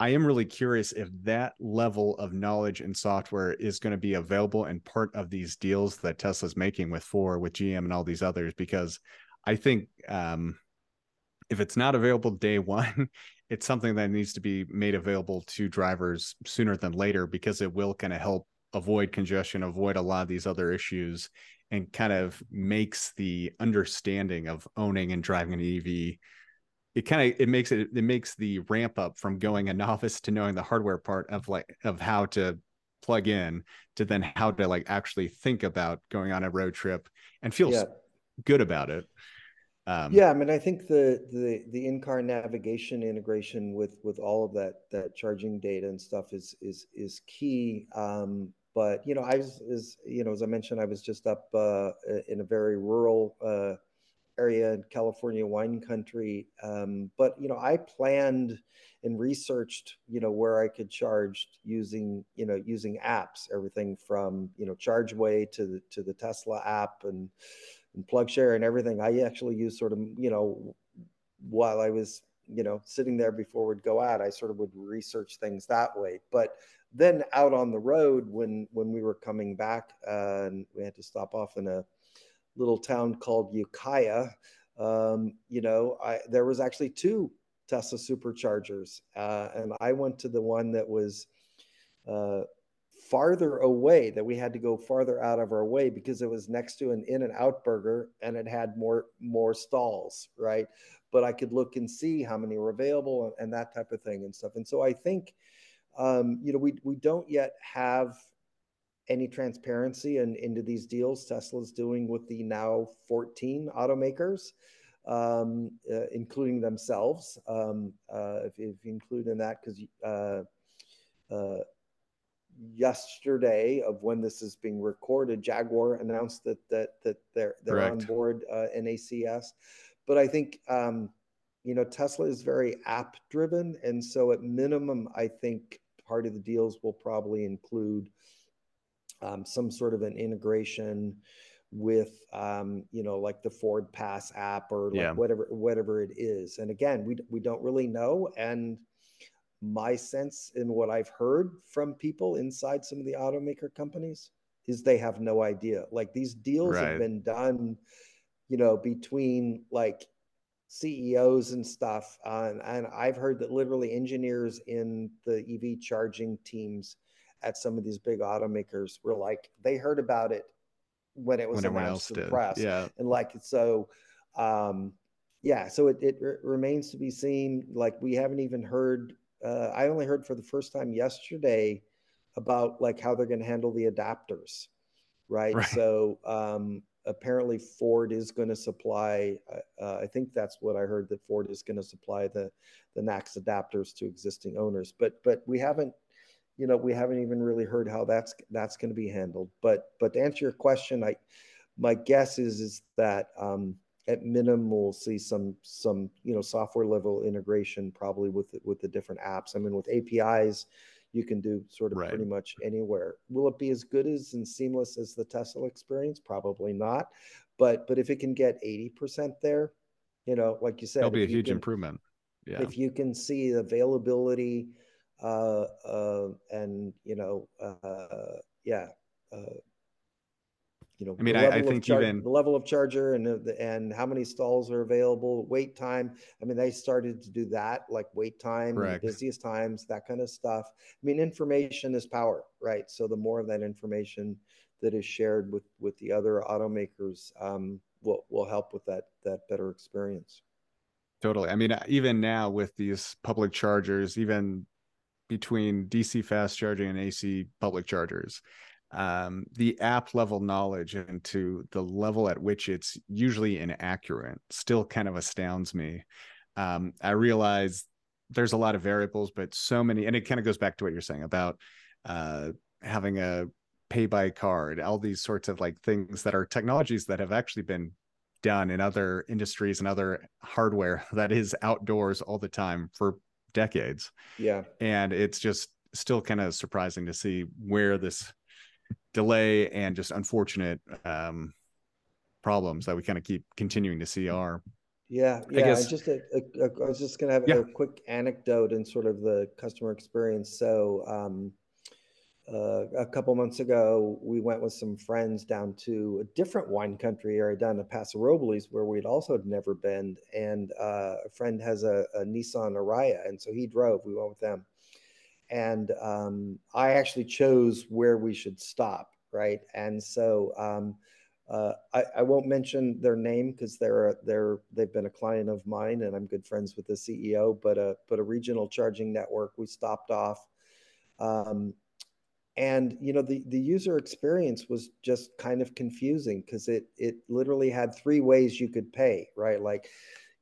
[SPEAKER 1] i am really curious if that level of knowledge and software is going to be available and part of these deals that tesla's making with Ford with gm and all these others because i think um, if it's not available day [laughs] one it's something that needs to be made available to drivers sooner than later because it will kind of help avoid congestion, avoid a lot of these other issues, and kind of makes the understanding of owning and driving an EV. It kind of it makes it it makes the ramp up from going a novice to knowing the hardware part of like of how to plug in to then how to like actually think about going on a road trip and feel yeah. good about it.
[SPEAKER 2] Um, yeah, I mean, I think the the the in-car navigation integration with with all of that that charging data and stuff is is is key. Um, but you know, I was is you know, as I mentioned, I was just up uh, in a very rural uh, area in California wine country. Um, but you know, I planned and researched you know where I could charge using you know using apps, everything from you know ChargeWay to the to the Tesla app and and PlugShare and everything. I actually use sort of, you know, while I was, you know, sitting there before we'd go out, I sort of would research things that way. But then out on the road, when when we were coming back, uh, and we had to stop off in a little town called Ukiah, um, you know, I, there was actually two Tesla superchargers, uh, and I went to the one that was uh, farther away that we had to go farther out of our way because it was next to an in and out burger and it had more more stalls right? But i could look and see how many were available and, and that type of thing and stuff. And so i think um, you know we, we don't yet have any transparency in, into these deals tesla's doing with the now 14 automakers um, uh, including themselves um, uh, if, if, you include in that because uh, uh yesterday of when this is being recorded, Jaguar announced that that that they're they're Correct. on board uh, NACS. But I think um, you know Tesla is very app driven, and so at minimum, I think part of the deals will probably include um, some sort of an integration with um, you know like the Ford Pass app or like yeah. whatever whatever it is. And again, we we don't really know and my sense in what I've heard from people inside some of the automaker companies is they have no idea. Like these deals right. have been done, you know, between like CEOs and stuff. Uh, and, and I've heard that literally engineers in the EV charging teams at some of these big automakers were like, they heard about it when it was when announced to the press.
[SPEAKER 1] Yeah.
[SPEAKER 2] And like, so, um, yeah, so it, it remains to be seen. Like, we haven't even heard, uh, I only heard for the first time yesterday about like how they're going to handle the adapters. Right. right. So, um, apparently Ford is going to supply. Uh, uh, I think that's what I heard that Ford is going to supply the the NACS adapters to existing owners. But but we haven't, you know, we haven't even really heard how that's that's going to be handled. But but to answer your question, I my guess is is that um, at minimum we'll see some some you know software level integration probably with with the different apps. I mean with APIs you can do sort of right. pretty much anywhere. Will it be as good as and seamless as the Tesla experience? Probably not. But but if it can get 80% there, you know, like you said,
[SPEAKER 1] it'll be a huge
[SPEAKER 2] can,
[SPEAKER 1] improvement. Yeah.
[SPEAKER 2] If you can see the availability uh, uh, and you know, uh, yeah, uh, you know,
[SPEAKER 1] I mean, I, I, think char- even
[SPEAKER 2] the level of charger and and how many stalls are available, wait time. I mean, they started to do that, like wait time, busiest times, that kind of stuff. I mean, information is power, right? So the more of that information that is shared with with the other automakers um, will will help with that that better experience.
[SPEAKER 1] Totally. I mean, even now with these public chargers, even between DC fast charging and AC public chargers, um, the app level knowledge into the level at which it's usually inaccurate still kind of astounds me. Um, I realize there's a lot of variables, but so many, and it kind of goes back to what you're saying about uh, having a pay by card, all these sorts of like things that are technologies that have actually been done in other industries and other hardware [laughs] that is outdoors all the time for decades.
[SPEAKER 2] Yeah.
[SPEAKER 1] And it's just still kind of surprising to see where this delay and just unfortunate um, problems that we kind of keep continuing to see are.
[SPEAKER 2] Yeah, yeah. I guess, just a, a, a, I was just gonna have yeah. a quick anecdote in sort of the customer experience. So um, uh, a couple months ago, we went with some friends down to a different wine country area down to Paso Robles, where we'd also never been. And uh, a friend has a, a Nissan Ariya, and so he drove. We went with them and um, I actually chose where we should stop, right? And so um, uh, I, I, won't mention their name because they're they're they've been a client of mine, and I'm good friends with the CEO. But a but a regional charging network, we stopped off, um, and you know the the user experience was just kind of confusing because it it literally had three ways you could pay, right? Like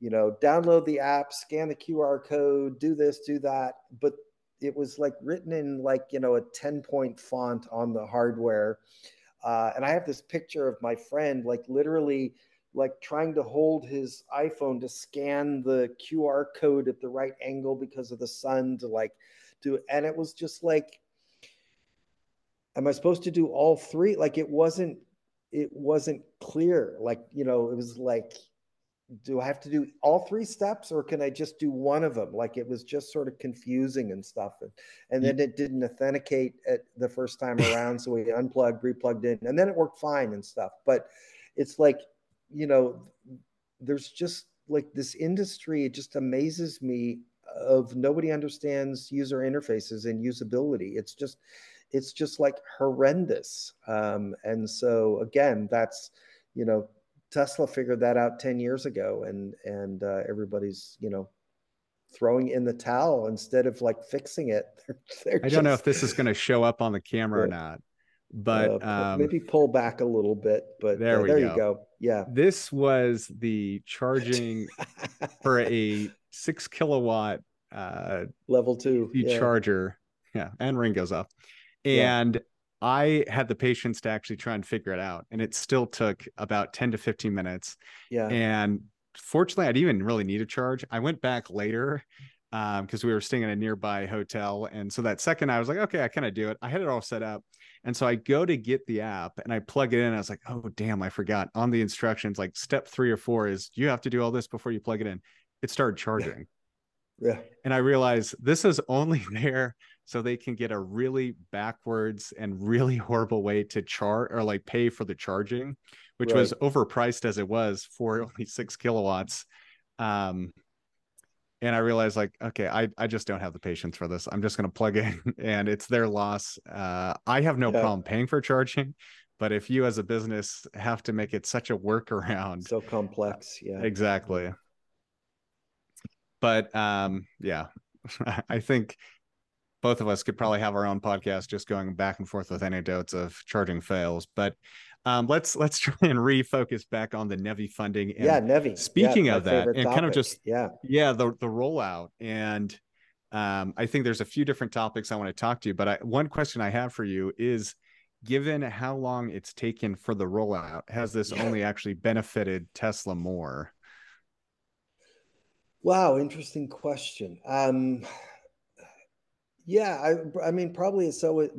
[SPEAKER 2] you know, download the app, scan the QR code, do this, do that. But it was like written in like you know a 10 point font on the hardware uh, and i have this picture of my friend like literally like trying to hold his iphone to scan the qr code at the right angle because of the sun to like do and it was just like am i supposed to do all three like it wasn't it wasn't clear like you know it was like do I have to do all three steps or can I just do one of them? Like it was just sort of confusing and stuff. And, and then mm-hmm. it didn't authenticate at the first time [laughs] around. so we unplugged, replugged in, and then it worked fine and stuff. But it's like, you know, there's just like this industry, it just amazes me of nobody understands user interfaces and usability. It's just, it's just like horrendous. Um, and so again, that's, you know, Tesla figured that out 10 years ago and and uh, everybody's you know throwing in the towel instead of like fixing it [laughs]
[SPEAKER 1] they're, they're i don't know if this is going to show up on the camera or not but uh, um,
[SPEAKER 2] maybe pull back a little bit but
[SPEAKER 1] there,
[SPEAKER 2] uh, there
[SPEAKER 1] go.
[SPEAKER 2] you go yeah
[SPEAKER 1] this was the charging [laughs] for a six kilowatt uh
[SPEAKER 2] level two
[SPEAKER 1] yeah. charger yeah and ring goes up and yeah. I had the patience to actually try and figure it out, and it still took about 10 to 15 minutes.
[SPEAKER 2] Yeah.
[SPEAKER 1] And fortunately, I didn't even really need a charge. I went back later because um, we were staying in a nearby hotel. And so that second, I was like, okay, I kind of do it. I had it all set up. And so I go to get the app and I plug it in. I was like, oh, damn, I forgot on the instructions, like step three or four is you have to do all this before you plug it in. It started charging.
[SPEAKER 2] Yeah.
[SPEAKER 1] And I realized this is only [laughs] there so they can get a really backwards and really [laughs] horrible way to chart or like pay for the charging which right. was overpriced as it was for [laughs] only six kilowatts. Um, and I realized like, okay, I, I just don't have the patience for this. I'm just going to plug in [laughs] and it's their loss. Uh, I have no yeah. problem paying for charging, but if you as a business have to make it such a workaround,
[SPEAKER 2] so complex. Yeah,
[SPEAKER 1] exactly. But um, yeah, I think both of us could probably have our own podcast just going back and forth with anecdotes of charging fails. But um, let's let's [laughs] try and refocus back on the NEVI funding. And
[SPEAKER 2] yeah, NEVI.
[SPEAKER 1] Speaking
[SPEAKER 2] yeah,
[SPEAKER 1] of that, and
[SPEAKER 2] topic.
[SPEAKER 1] kind of just
[SPEAKER 2] yeah,
[SPEAKER 1] yeah, the the rollout, and um, I think there's a few different topics I want to talk to you. But I, one question I have for you is, given how long it's taken for the rollout, has this only actually benefited Tesla more?
[SPEAKER 2] Wow, interesting question. Um, yeah, I, I mean, probably so at,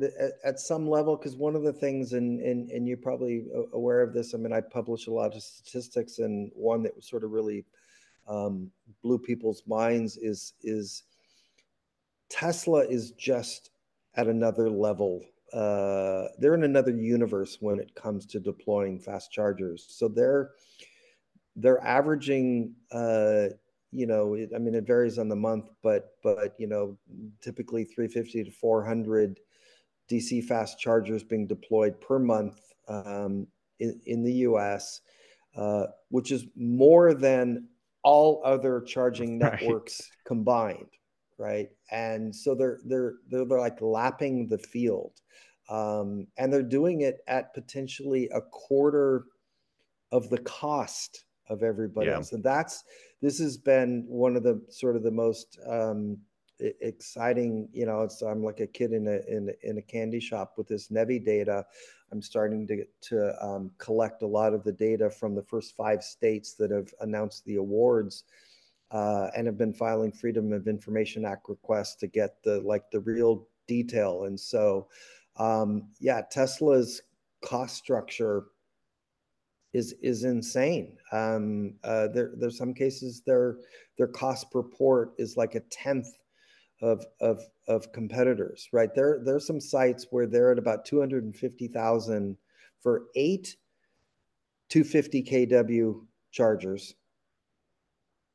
[SPEAKER 2] at some level, because one of the things, and, and and you're probably aware of this. I mean, I publish a lot of statistics, and one that sort of really um, blew people's minds is is Tesla is just at another level. Uh, they're in another universe when it comes to deploying fast chargers. So they're they're averaging uh, you know, it, I mean, it varies on the month, but but you know, typically 350 to 400 DC fast chargers being deployed per month um, in, in the U.S., uh, which is more than all other charging networks right. combined, right? And so they're they're they're, they're like lapping the field, um, and they're doing it at potentially a quarter of the cost of everybody yeah. else. And that's this has been one of the sort of the most um, exciting. You know, it's I'm like a kid in a in, in a candy shop with this NEVI data. I'm starting to to um, collect a lot of the data from the first five states that have announced the awards. Uh, and have been filing Freedom of Information Act requests to get the like the real detail. And so, um, yeah, Tesla's cost structure is is insane. Um, uh, there there's some cases their their cost per port is like a tenth of of of competitors. Right there there's some sites where they're at about two hundred and fifty thousand for eight 250 kW chargers.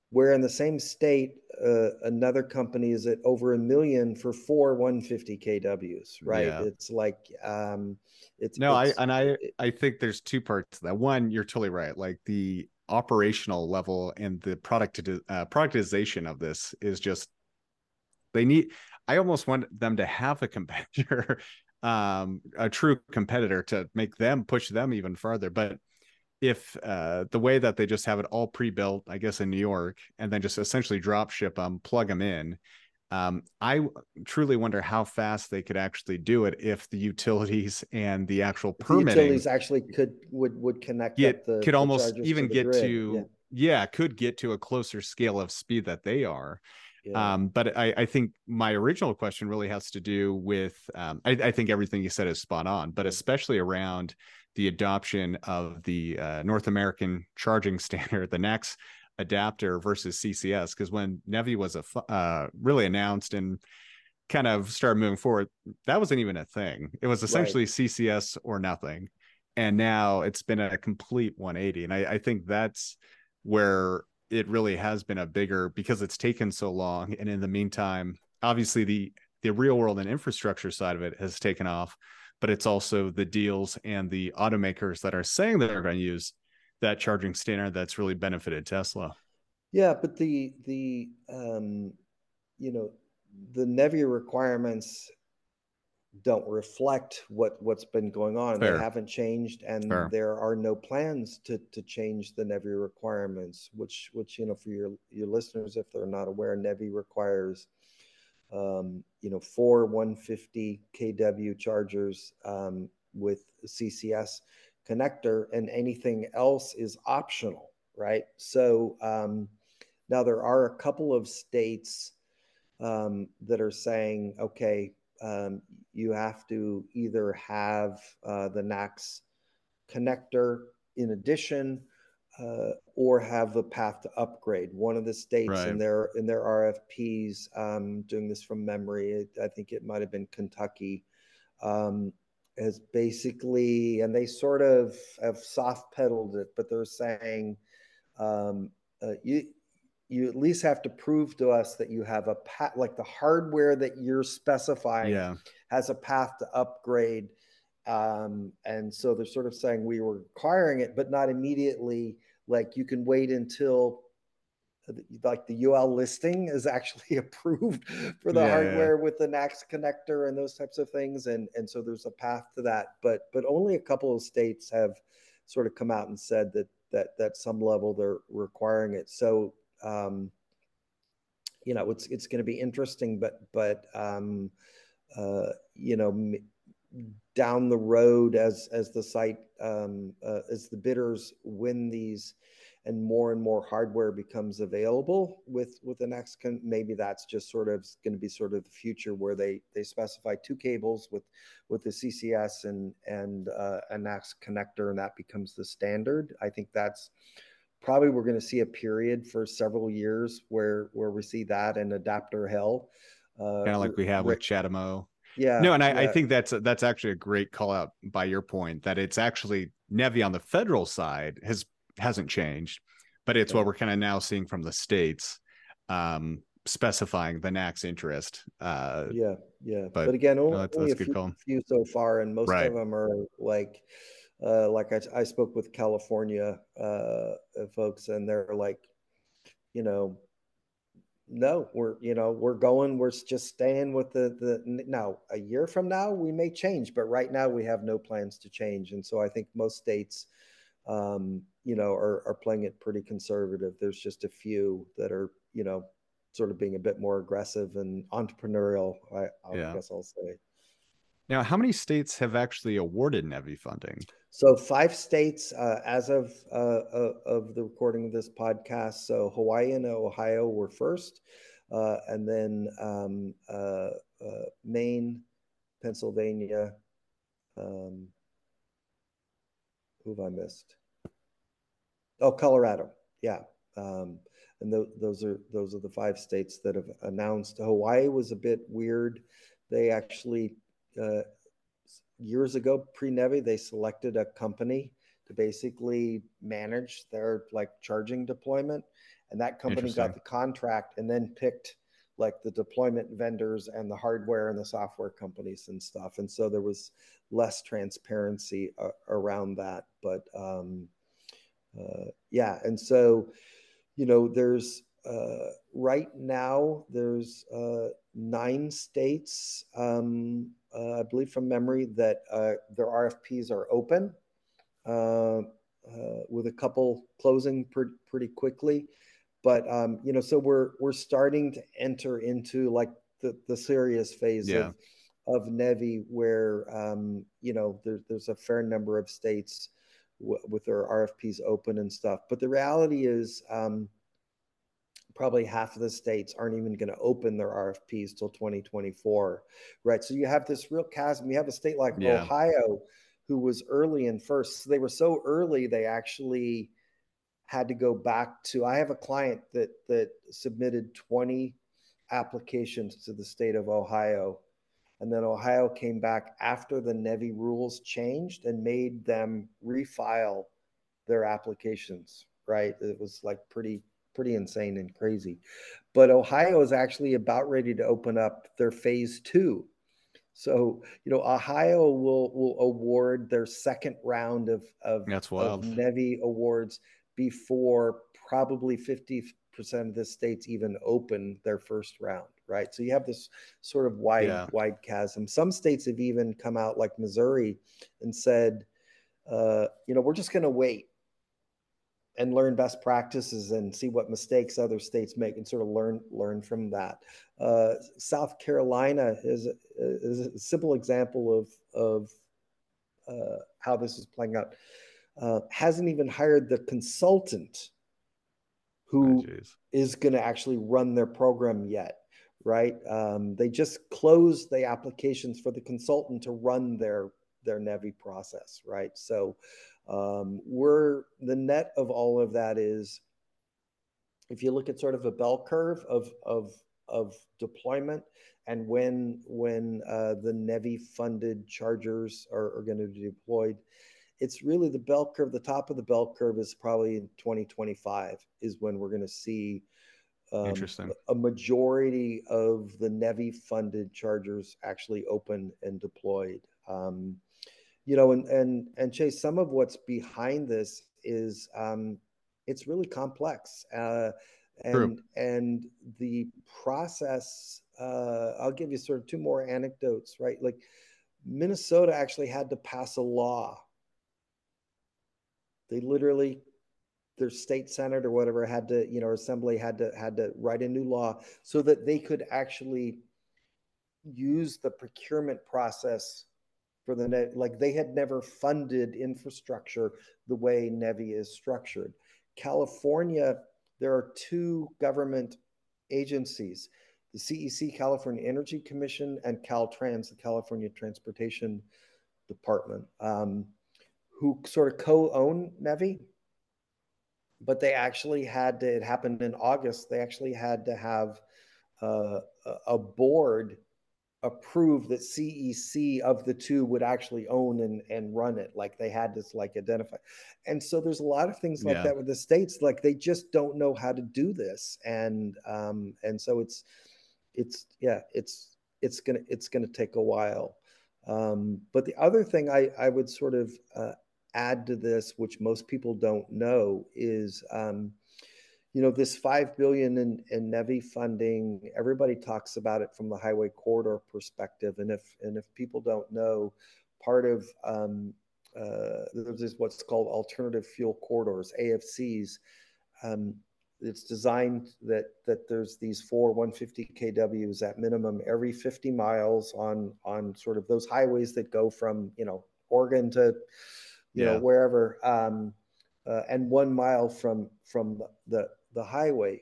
[SPEAKER 2] Where in the same state, uh, another company is at over a million for four 150 kWs. Right? Yeah. It's like um, it's
[SPEAKER 1] no,
[SPEAKER 2] it's,
[SPEAKER 1] I and I I think there's two parts to that. One, you're totally right. Like the operational level and the product uh, productization of this is just they need. I almost want them to have a competitor, [laughs] um, a true competitor to make them push them even further. But if uh, the way that they just have it all pre-built, I guess in New York, and then just essentially drop ship them, plug them in, um, I truly wonder how fast they could actually do it if the utilities [laughs] and the actual permitting the
[SPEAKER 2] utilities actually could would would connect the,
[SPEAKER 1] could
[SPEAKER 2] the
[SPEAKER 1] almost even
[SPEAKER 2] to
[SPEAKER 1] get to yeah. yeah. could get to a closer scale of speed that they are. Yeah. Um, but I, I, think my original question really has to do with um, I, I, think everything you said is spot on, but especially around the adoption of the uh, North American charging [laughs] standard, the NACS adapter versus CCS because when NEVI was a uh, really announced and kind of started moving forward, that wasn't even a thing. It was essentially right. CCS or nothing, and now it's been a complete 180. And I, I think that's where it really has been a bigger because it's taken so long. And in the meantime, obviously the the real world and infrastructure side of it has taken off, but it's also the deals and the automakers that are saying that they're going to use that charging standard that's really benefited Tesla.
[SPEAKER 2] Yeah, but the the um, you know the NEVI requirements don't reflect what what's been going on. Fair. They haven't changed, and Fair. there are no plans to to change the NEVI requirements. Which which you know for your your listeners, if they're not aware, NEVI requires um, you know four 150 kW chargers um, with CCS connector and anything else is optional, right? So um, now there are a couple of states um, that are saying, okay, um, you have to either have uh, the NACS connector in addition uh, or have the path to upgrade. One of the states right. in their in their RFPs, um, doing this from memory, I think it might have been Kentucky, um, has basically, and they sort of have soft pedaled it, but they're saying um, uh, you you at least have to prove to us that you have a path, like the hardware that you're specifying
[SPEAKER 1] yeah.
[SPEAKER 2] has a path to upgrade. Um, and so they're sort of saying we were requiring it, but not immediately. Like you can wait until like the UL listing is actually [laughs] approved for the yeah, hardware yeah. with the NACS connector and those types of things. And, and so there's a path to that, but, but only a couple of states have sort of come out and said that, that, that some level they're requiring it. So, um, you know, it's, it's going to be interesting, but, but, um, uh, you know, down the road as, as the site, um, uh, as the bidders win these, and more and more hardware becomes available with with the next maybe that's just sort of going to be sort of the future where they they specify two cables with with the CCS and and uh, a NACS connector and that becomes the standard. I think that's probably we're going to see a period for several years where where we see that and adapter hell
[SPEAKER 1] uh, kind of like we have with CHAdeMO
[SPEAKER 2] yeah
[SPEAKER 1] no and I,
[SPEAKER 2] yeah.
[SPEAKER 1] I think that's that's actually a great call out by your point that it's actually NEVI on the federal side has hasn't changed, but it's yeah. what we're kind of now seeing from the states um, specifying the NACS interest. Uh,
[SPEAKER 2] yeah, yeah. But, but again, only, no, that's, only that's a few, few, so far, and most
[SPEAKER 1] right.
[SPEAKER 2] of them are like, uh, like I, I spoke with California uh, folks, and they're like, you know, no, we're you know we're going, we're just staying with the the. Now, a year from now, we may change, but right now we have no plans to change, and so I think most states um, you know, are, are playing it pretty conservative. There's just a few that are, you know, sort of being a bit more aggressive and entrepreneurial. I, I yeah. guess I'll say.
[SPEAKER 1] Now, how many states have actually awarded NEVI funding?
[SPEAKER 2] So five states uh, as of uh, uh, of the recording of this podcast. So Hawaii and Ohio were first, uh, and then um, uh, uh, Maine, Pennsylvania. Um, who have I missed? Oh, Colorado. Yeah. Um, and th- those are those are the five states that have announced. Hawaii was a bit weird. They actually uh, years ago pre-NEVI they selected a company to basically manage their like charging deployment, and that company got the contract and then picked like the deployment vendors and the hardware and the software companies and stuff. And so there was less transparency uh, around that. But um, uh, yeah, and so you know, there's uh, right now there's uh, nine states, um, uh, I believe from memory, that uh, their RFPs are open. with a couple closing pre- pretty quickly, but um, you know, so we're we're starting to enter into like the, the serious phase yeah. of of NEVI, where um, you know there's there's a fair number of states w- with their RFPs open and stuff. But the reality is, um, probably half of the states aren't even going to open their RFPs till 2024, right? So you have this real chasm. You have a state like yeah. Ohio, who was early in first. So they were so early they actually had to go back to. I have a client that that submitted 20 applications to the state of Ohio and then Ohio came back after the NEVI rules changed and made them refile their applications, right? It was like pretty pretty insane and crazy. But Ohio is actually about ready to open up their phase 2. So, you know, Ohio will will award their second round of of,
[SPEAKER 1] That's wild.
[SPEAKER 2] of NEVI awards before probably 50% of the states even open their first round right? So you have this sort of wide, yeah. wide chasm. Some states have even come out, like Missouri, and said, uh, you know, we're just going to wait and learn best practices and see what mistakes other states make and sort of learn learn from that. Uh, South Carolina is, is, a simple example of of uh, how this is playing out. Uh, hasn't even hired the consultant who oh, is going to actually run their program yet right? Um, they just closed the applications for the consultant to run their their NEVI process, right? So um, we're the net of all of that is if you look at sort of a bell curve of of of deployment and when when uh, the NEVI funded chargers are, are going to be deployed. It's really the bell curve. The top of the bell curve is probably in 2025 is when we're going to see
[SPEAKER 1] um, Interesting.
[SPEAKER 2] a majority of the NEVI funded chargers actually open and deployed. Um, you know, and and and Chase, some of what's behind this is um, it's really complex. Uh, and True. and the process uh, i'll give you sort of two more anecdotes right like minnesota actually had to pass a law they literally their state senate or whatever had to you know assembly had to had to write a new law so that they could actually use the procurement process for the net. like they had never funded infrastructure the way NEVI is structured california there are two government agencies the CEC, California Energy Commission, and Caltrans, the California Transportation Department, um, who sort of co own NEVI. But they actually had to, it happened in August, they actually had to have uh, a board approve that CEC of the two would actually own and, and run it. Like they had to like identify. And so there's a lot of things like yeah. that with the states, like they just don't know how to do this. And um, and so it's it's yeah, it's it's gonna it's gonna take a while. Um, but the other thing I, I would sort of uh, add to this, which most people don't know, is um, you know this five billion in, in NEVI funding. Everybody talks about it from the highway corridor perspective, and if and if people don't know, part of um, uh, there's what's called alternative fuel corridors (AFCs). Um, it's designed that that there's these four 150 kWs at minimum every 50 miles on on sort of those highways that go from you know Oregon to you yeah. know wherever um, uh, and one mile from from the the highway.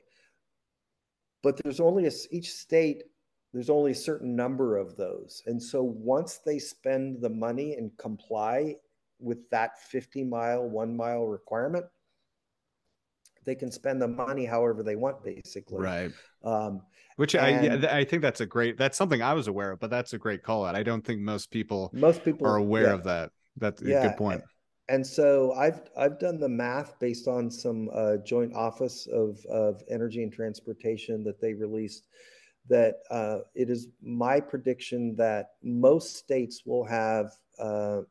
[SPEAKER 2] But there's only a, each state, there's only a certain number of those. And so once they spend the money and comply with that 50 mile, one mile requirement, they can spend the money however they want, basically.
[SPEAKER 1] Right. Um, Which and, I yeah, I think that's a great that's something I was aware of, but that's a great call out. I don't think most people
[SPEAKER 2] most people
[SPEAKER 1] are aware yeah. of that. That's yeah. a good point
[SPEAKER 2] and so I've I've done the math based on some uh, joint office of of energy and transportation that they released. That uh, it is my prediction that most states will have uh,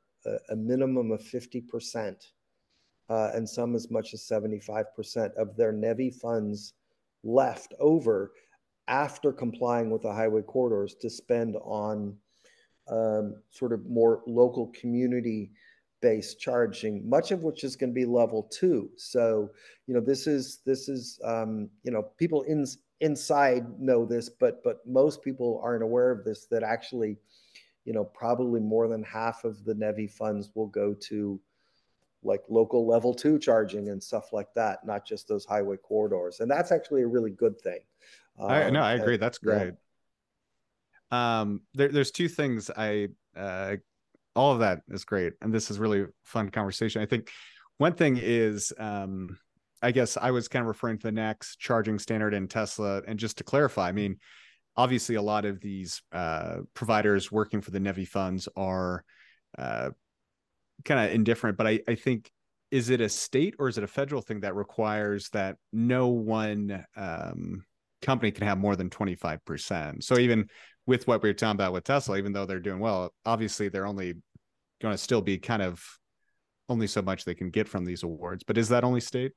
[SPEAKER 2] a, minimum of fifty percent, uh, and some as much as seventy five percent of their NEVI funds left over after complying with the highway corridors to spend on um, sort of more local community based charging, much of which is going to be level two. So, you know, this is this is um, you know people in inside know this, but but most people aren't aware of this. That actually, you know, probably more than half of the NEVI funds will go to like local level two charging and stuff like that, not just those highway corridors. And that's actually a really good thing.
[SPEAKER 1] Um, I no, I agree. That's great. Yeah. Um, there, there's two things I uh, all of that is great and this is really fun conversation. I think one thing is um i guess i was kind of referring to the NACS charging standard in tesla and just to clarify i mean obviously a lot of these uh, providers working for the NEVI funds are uh, kind of indifferent but I, I think is it a state or is it a federal thing that requires that no one um, company can have more than 25% so even with what we are talking about with Tesla, even though they're doing well, obviously they're only going to still be kind of only so much they can get from these awards. But is that only state?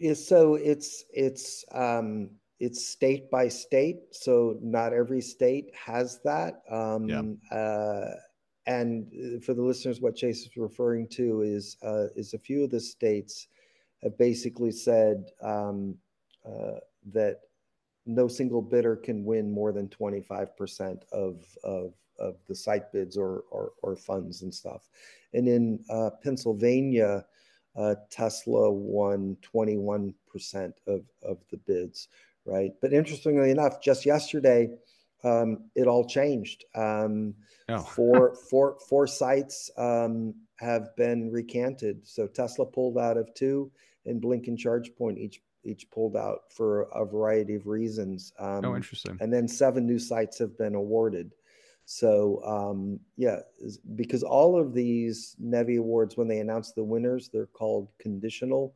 [SPEAKER 2] Is so it's it's um it's state by state. So not every state has that. Um yeah. uh and for the listeners, what Chase is referring to is uh, is a few of the states have basically said um, uh, that no single bidder can win more than 25% of, of, of the site bids or, or, or funds and stuff. And in uh, Pennsylvania, uh, Tesla won 21% of, of the bids, right? But interestingly enough, just yesterday, um, it all changed. Um, oh. [laughs] four, four, four sites um, have been recanted. So Tesla pulled out of two, and Blink and ChargePoint each each pulled out for a variety of reasons.
[SPEAKER 1] Um, oh, interesting.
[SPEAKER 2] And then seven new sites have been awarded. So um, yeah, because all of these NEVI awards, when they announce the winners, they're called conditional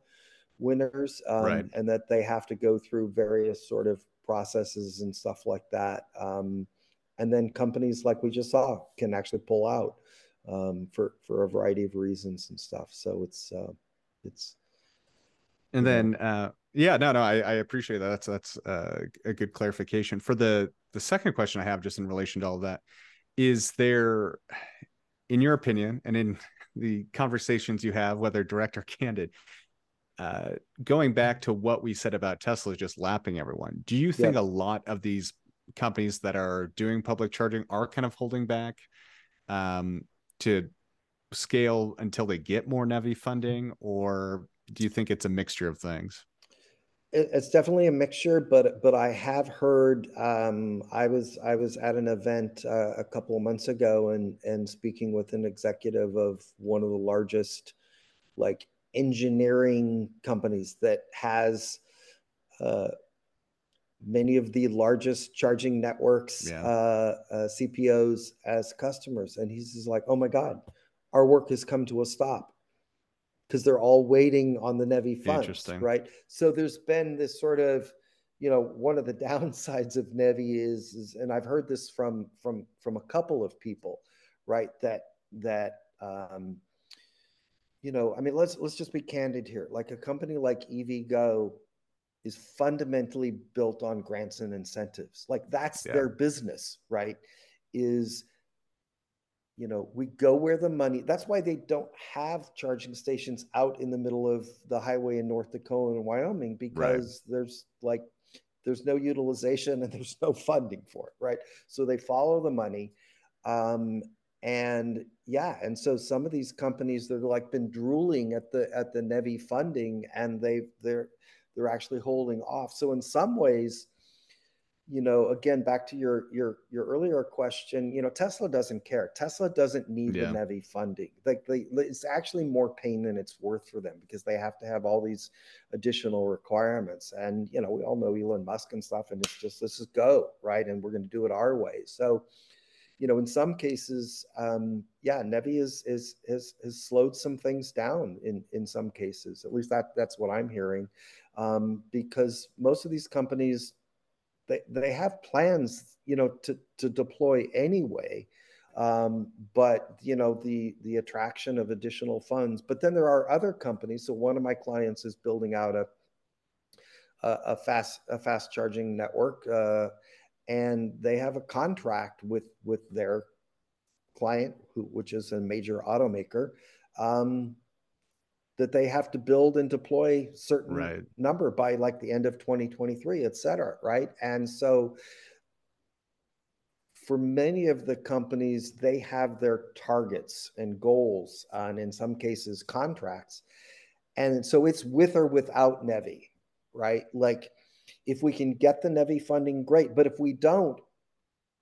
[SPEAKER 2] winners, um, right. and that they have to go through various sort of processes and stuff like that. Um, and then companies like we just saw can actually pull out um, for for a variety of reasons and stuff. So it's uh, it's.
[SPEAKER 1] And then, uh, yeah, no, no, I, I appreciate that. That's that's uh, a good clarification for the the second question I have, just in relation to all of that. Is there, in your opinion, and in [laughs] the conversations you have, whether direct or candid, uh, going back to what we said about Tesla just lapping everyone, do you think a lot of these companies that are doing public charging are kind of holding back um, to scale until they get more NEVI funding, or do you think it's a mixture of things?
[SPEAKER 2] It's definitely a mixture, but but I have heard. Um, I was I was at an event uh, a couple of months ago and and speaking with an executive of one of the largest like engineering companies that has uh, many of the largest charging networks, yeah. uh, uh, CPOs as customers. And he's just like, oh my God, our work has come to a stop because they're all waiting on the NEVI funds. Right. So there's been this sort of, you know, one of the [laughs] downsides of NEVI is, is and I've heard this from from from a couple of people, right? That that um, you know, I mean, let's let's just be candid here. Like a company like EVgo is fundamentally built on grants and incentives. Like that's yeah. their business, right? Is you know, we go where the money. That's why they don't have charging stations out in the middle of the highway in North Dakota and Wyoming because right. there's like there's no utilization and [laughs] there's no funding for it, right? So they follow the money. Um, and yeah, and so some of these companies that are like been drooling at the at the NEVI funding and they they're they're actually holding off. So in some ways, you know, again, back to your your your earlier question, you know, Tesla doesn't care. Tesla doesn't need yeah. the NEVI funding. Like they, it's actually more pain than it's worth for them because they have to have all these additional requirements. And you know, we all know Elon Musk and stuff, and it's just this is go right, and we're going to do it our way. So, you know, in some cases, um, yeah, NEVI is is has has slowed some things down in in some cases. At least that that's what I'm hearing um, because most of these companies they, they have plans you know to, to deploy anyway. Um, but you know the the attraction of additional funds but then there are other companies. So one of my clients is building out a a, a fast a fast charging network uh, and they have a contract with with their client who, which is a major automaker. Um, that they have to build and deploy certain right. number by like the end of 2023 et cetera right? And so for many of the companies they have their targets and goals and in some cases contracts. And so it's with or without nevi right? Like if we can get the nevi funding great. But if we don't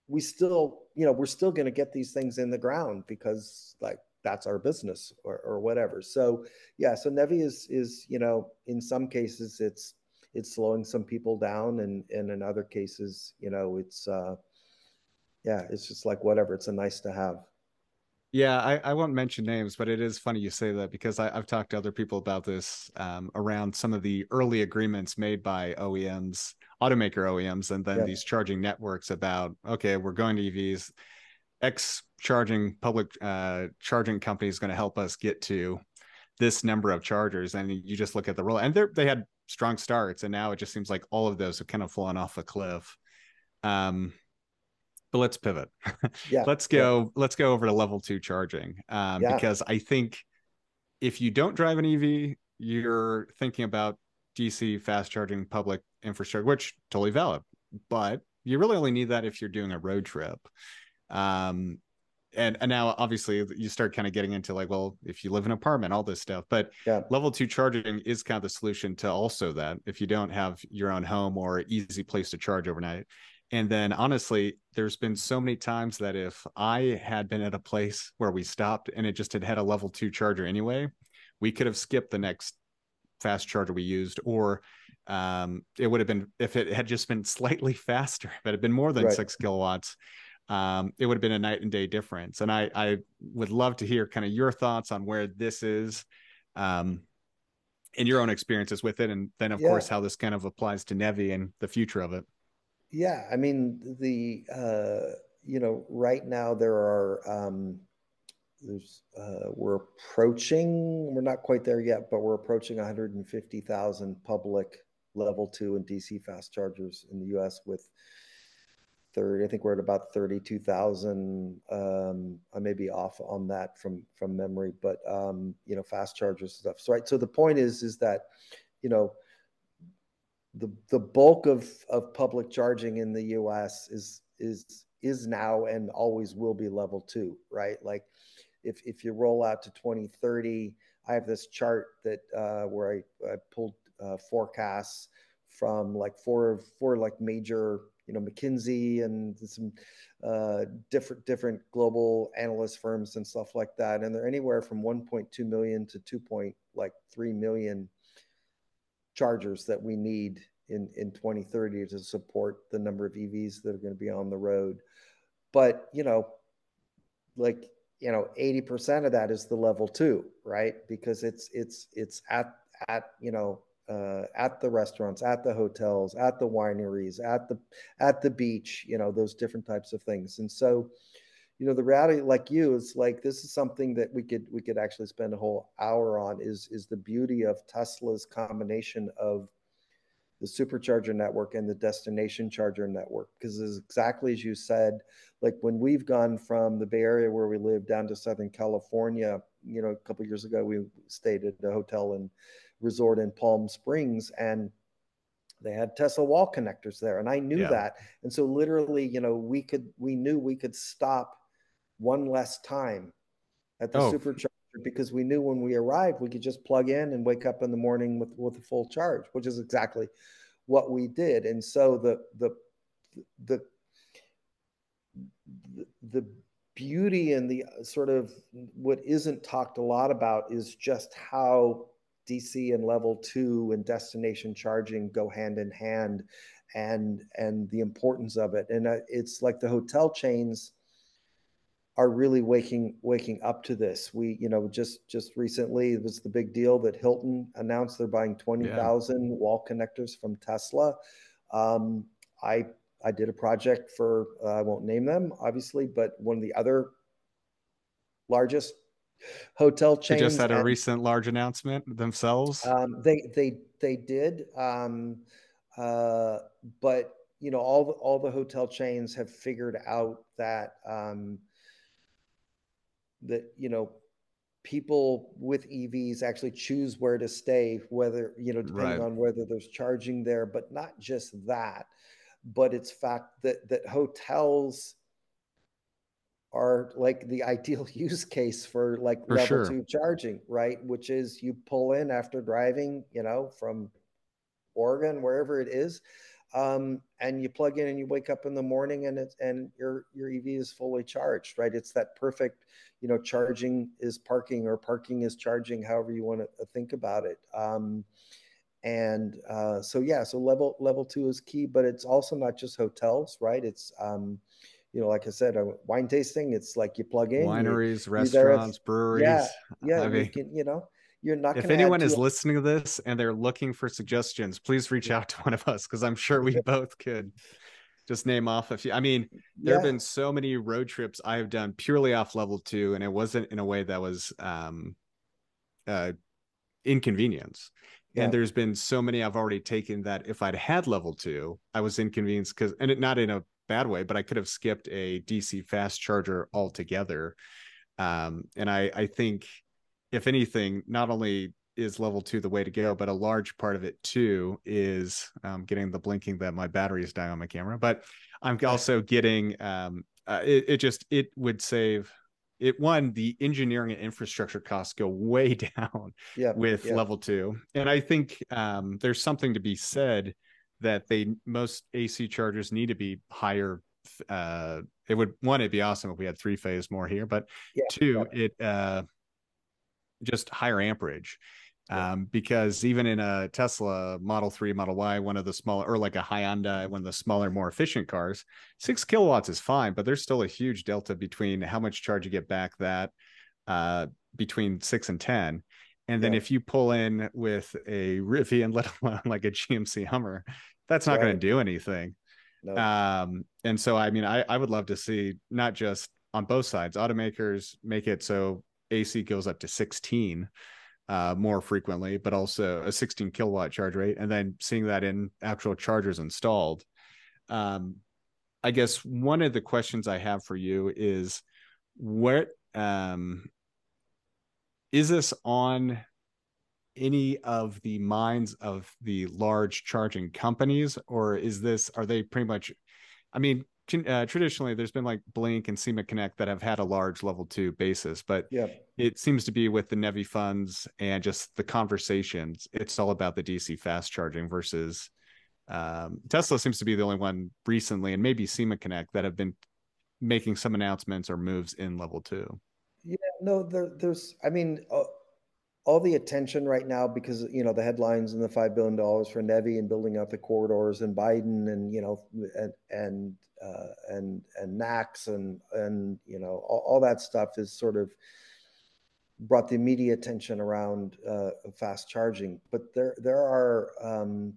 [SPEAKER 2] we still you know we're still going to get these things in the ground because like that's our business or, or whatever. So yeah, so NEVI is is you know in some cases it's it's slowing some people down, and and in other cases you know it's uh, yeah it's just like whatever. It's a nice to have.
[SPEAKER 1] Yeah, I, I won't mention names, but it is funny you say that because I, I've talked to other people about this um, around some of the early agreements made by OEMs, automaker OEMs, and then yeah. these charging networks about okay, we're going to EVs X charging public uh, charging company is going to help us get to this number of chargers. And you just look at the roll, and they they had strong starts, and now it just seems like all of those have kind of fallen off a cliff. Um, but let's pivot. [laughs] Yeah. let's go. Yeah. Let's go over to level two charging um, yeah. because I think if you don't drive an EV, you're thinking about DC fast charging public infrastructure, which totally valid, but you really only need that if you're doing a road trip. Um, and, and now obviously you start kind of getting into like, well, if you live in an apartment, all this stuff, but yeah. level two charging is kind of the solution to also that if you don't have your own home or easy place to charge overnight. And then honestly, there's been so many times that if I had been at a place where we stopped and it just had had a level two charger anyway, we could have skipped the next fast charger we used or um, it would have been if it had just been [laughs] slightly faster, if it had been more than right. six kilowatts, um, it would have been a night and day difference. And I, I would love to hear kind of your thoughts on where this is, um, in your own experiences with it, and then of yeah. course how this kind of applies to NEVI and the future of it.
[SPEAKER 2] Yeah, I mean the uh, you know right now there are um, there's uh, we're approaching we're not quite there yet, but we're approaching 150,000 public level two and DC fast chargers in the U.S. with 30. I think we're at about 32,000. Um, I may be off on that from from memory, but um, you know, fast chargers stuff. So right. So the point is, is that you know, the the bulk of of public charging in the U.S. is is is now and always will be level two, right? Like, if if you roll out to 2030, I have this chart that uh, where I, I pulled uh, forecasts from like four four like major you know McKinsey and some uh, different different global analyst firms and stuff like that, and they're anywhere from 1.2 million to 2. like 3 million chargers that we need in in 2030 to support the number of EVs that are going to be on the road. But you know, like you know, 80% of that is the level two, right? Because it's it's it's at at you know uh, at the restaurants, at the hotels, at the wineries, at the at the beach, you know, those different types of things. And so, you know, the reality, like you, is like this is something that we could we could actually spend a whole hour on. Is is the beauty of Tesla's combination of the supercharger network and the destination charger network because it's exactly as you said like when we've gone from the bay area where we live down to southern california you know a couple years ago we stayed at a hotel in resort in Palm Springs and they had Tesla wall connectors there and I knew yeah. that. And so literally, you know, we could we knew we could stop one less time at the oh. supercharger because we knew when we arrived we could just plug in and wake up in the morning with with a full charge, which is exactly what we did. And so the the the the, the beauty and the sort of what isn't talked a lot about is just how DC and level two and destination charging go hand in hand and and the importance of it. And uh, it's like the hotel chains are really waking waking up to this. We you know just just recently it was the big deal that Hilton announced they're buying 20,000 yeah. wall connectors from Tesla. Um, I I did a project for uh, I won't name them obviously but one of the other largest hotel chains.
[SPEAKER 1] They just had a and, recent large announcement themselves.
[SPEAKER 2] Um, they they they did, um, uh, but you know all the, all the hotel chains have figured out that um, that you know people with EVs actually choose where to stay, whether you know depending right. on whether there's charging there, but not just that, but it's fact that that hotels are like the [laughs] ideal use case for like for level sure. two charging, right? Which is you pull in after driving, you know, from Oregon, wherever it is, um, and you plug in and you wake up in the morning and it's and your your EV is fully charged, right? It's that perfect, you know, charging is parking or parking is charging, however you want to uh, think about it. Um, and uh, so yeah, so level level two is key, but it's also not just hotels, right? It's um, you know, like I said, a wine tasting, it's like you plug in
[SPEAKER 1] wineries, you, restaurants, breweries.
[SPEAKER 2] Yeah, yeah. I mean, you, can, you know, you're not.
[SPEAKER 1] If anyone is listening to this and they're looking for suggestions, please reach out to one of us because I'm sure we both could just name off a few. I mean, there yeah. have been so many road trips I have done purely off level two, and it wasn't in a way that was um, uh, inconvenience. Yeah. And there's been so many I've already taken that if I'd had level two, I was inconvenienced because, and it, not in a bad way, but I could have skipped a DC fast charger altogether. Um, and I, I think, if anything, not only is level two the way to go, but a large part of it too is um, getting the blinking that my battery is dying on my camera. But I'm also getting um, uh, it, it just it would save it one the engineering and infrastructure costs go way [laughs] down yeah, with yeah. level two and i think um, there's something to be said that they most AC chargers need to be higher. Uh, it would one, it'd be awesome if we had three phase more here, but yeah, two, yeah. it uh, just higher amperage. Um, because even in a Tesla Model 3, Model Y, one of the smaller, or like a Hyundai, one of the smaller, more efficient cars, six kilowatts is fine, but there's still a huge delta between how much charge you get back that uh, between six and 10. And then yeah. if you pull in with a Rivian, let [laughs] alone like a GMC Hummer, that's not right. going to do anything. No. Um, and so, I mean, I, I would love to see not just on both sides, automakers make it so AC goes up to 16 uh, more frequently, but also a 16 kilowatt charge rate, and then seeing that in actual chargers installed. Um, I guess one of the questions I have for you is what um, is this on any of the minds of the large charging companies, or is this are they pretty much? I mean, uh, traditionally there's been like Blink and SemaConnect that have had a large level two basis, but
[SPEAKER 2] yeah.
[SPEAKER 1] it seems to be with the NEVI funds and just the conversations. It's all about the DC fast charging versus um, Tesla seems to be the only one recently, and maybe SemaConnect that have been making some announcements or moves in level two.
[SPEAKER 2] No, there, there's. I mean, uh, all the attention right now because you know the headlines and the five billion dollars for NEVI and building out the corridors and Biden and you know and and uh, and and NACS and and you know all, all, that stuff is sort of brought the media attention around uh, fast charging. But there there are um,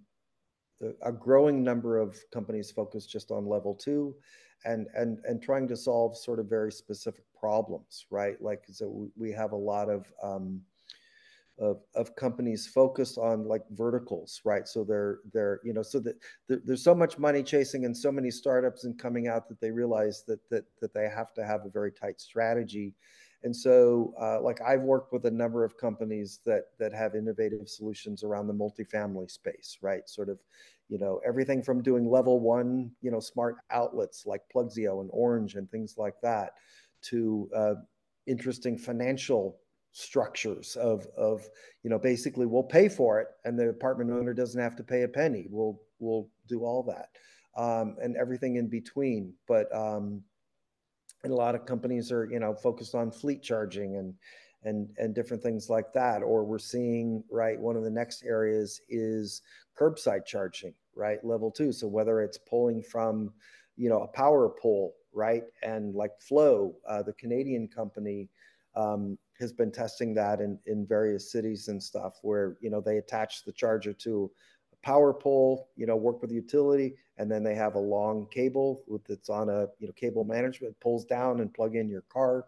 [SPEAKER 2] a growing number of companies focused just on level two, and and and trying to solve sort of very specific problems, right? Like so we have a lot of um, of, of companies focused on like verticals, right? So they're they're you know so that there's so much money chasing and so many startups and coming out that they realize that that that they have to have a very tight strategy. And so, uh, like I've worked with a number of companies that that have innovative solutions around the multifamily space, right? Sort of, you know, everything from doing level one, you know, smart outlets like Plugzio and Orange and things like that, to uh, interesting financial structures of of you know basically we'll pay for it and the apartment owner doesn't have to pay a penny. We'll we'll do all that um, and everything in between. But um, and a lot of companies are you know focused on fleet charging and and and different things like that. Or we're seeing right one of the next areas is curbside charging right level two. So whether it's pulling from you know a power pole right and like FLO uh, the canadian company um, has been testing that in, in various cities and stuff where, you know, they attach the charger to a power pole, you know, work with the utility, and then they have a long cable that's on a, you know, cable management pulls down and plug in your car.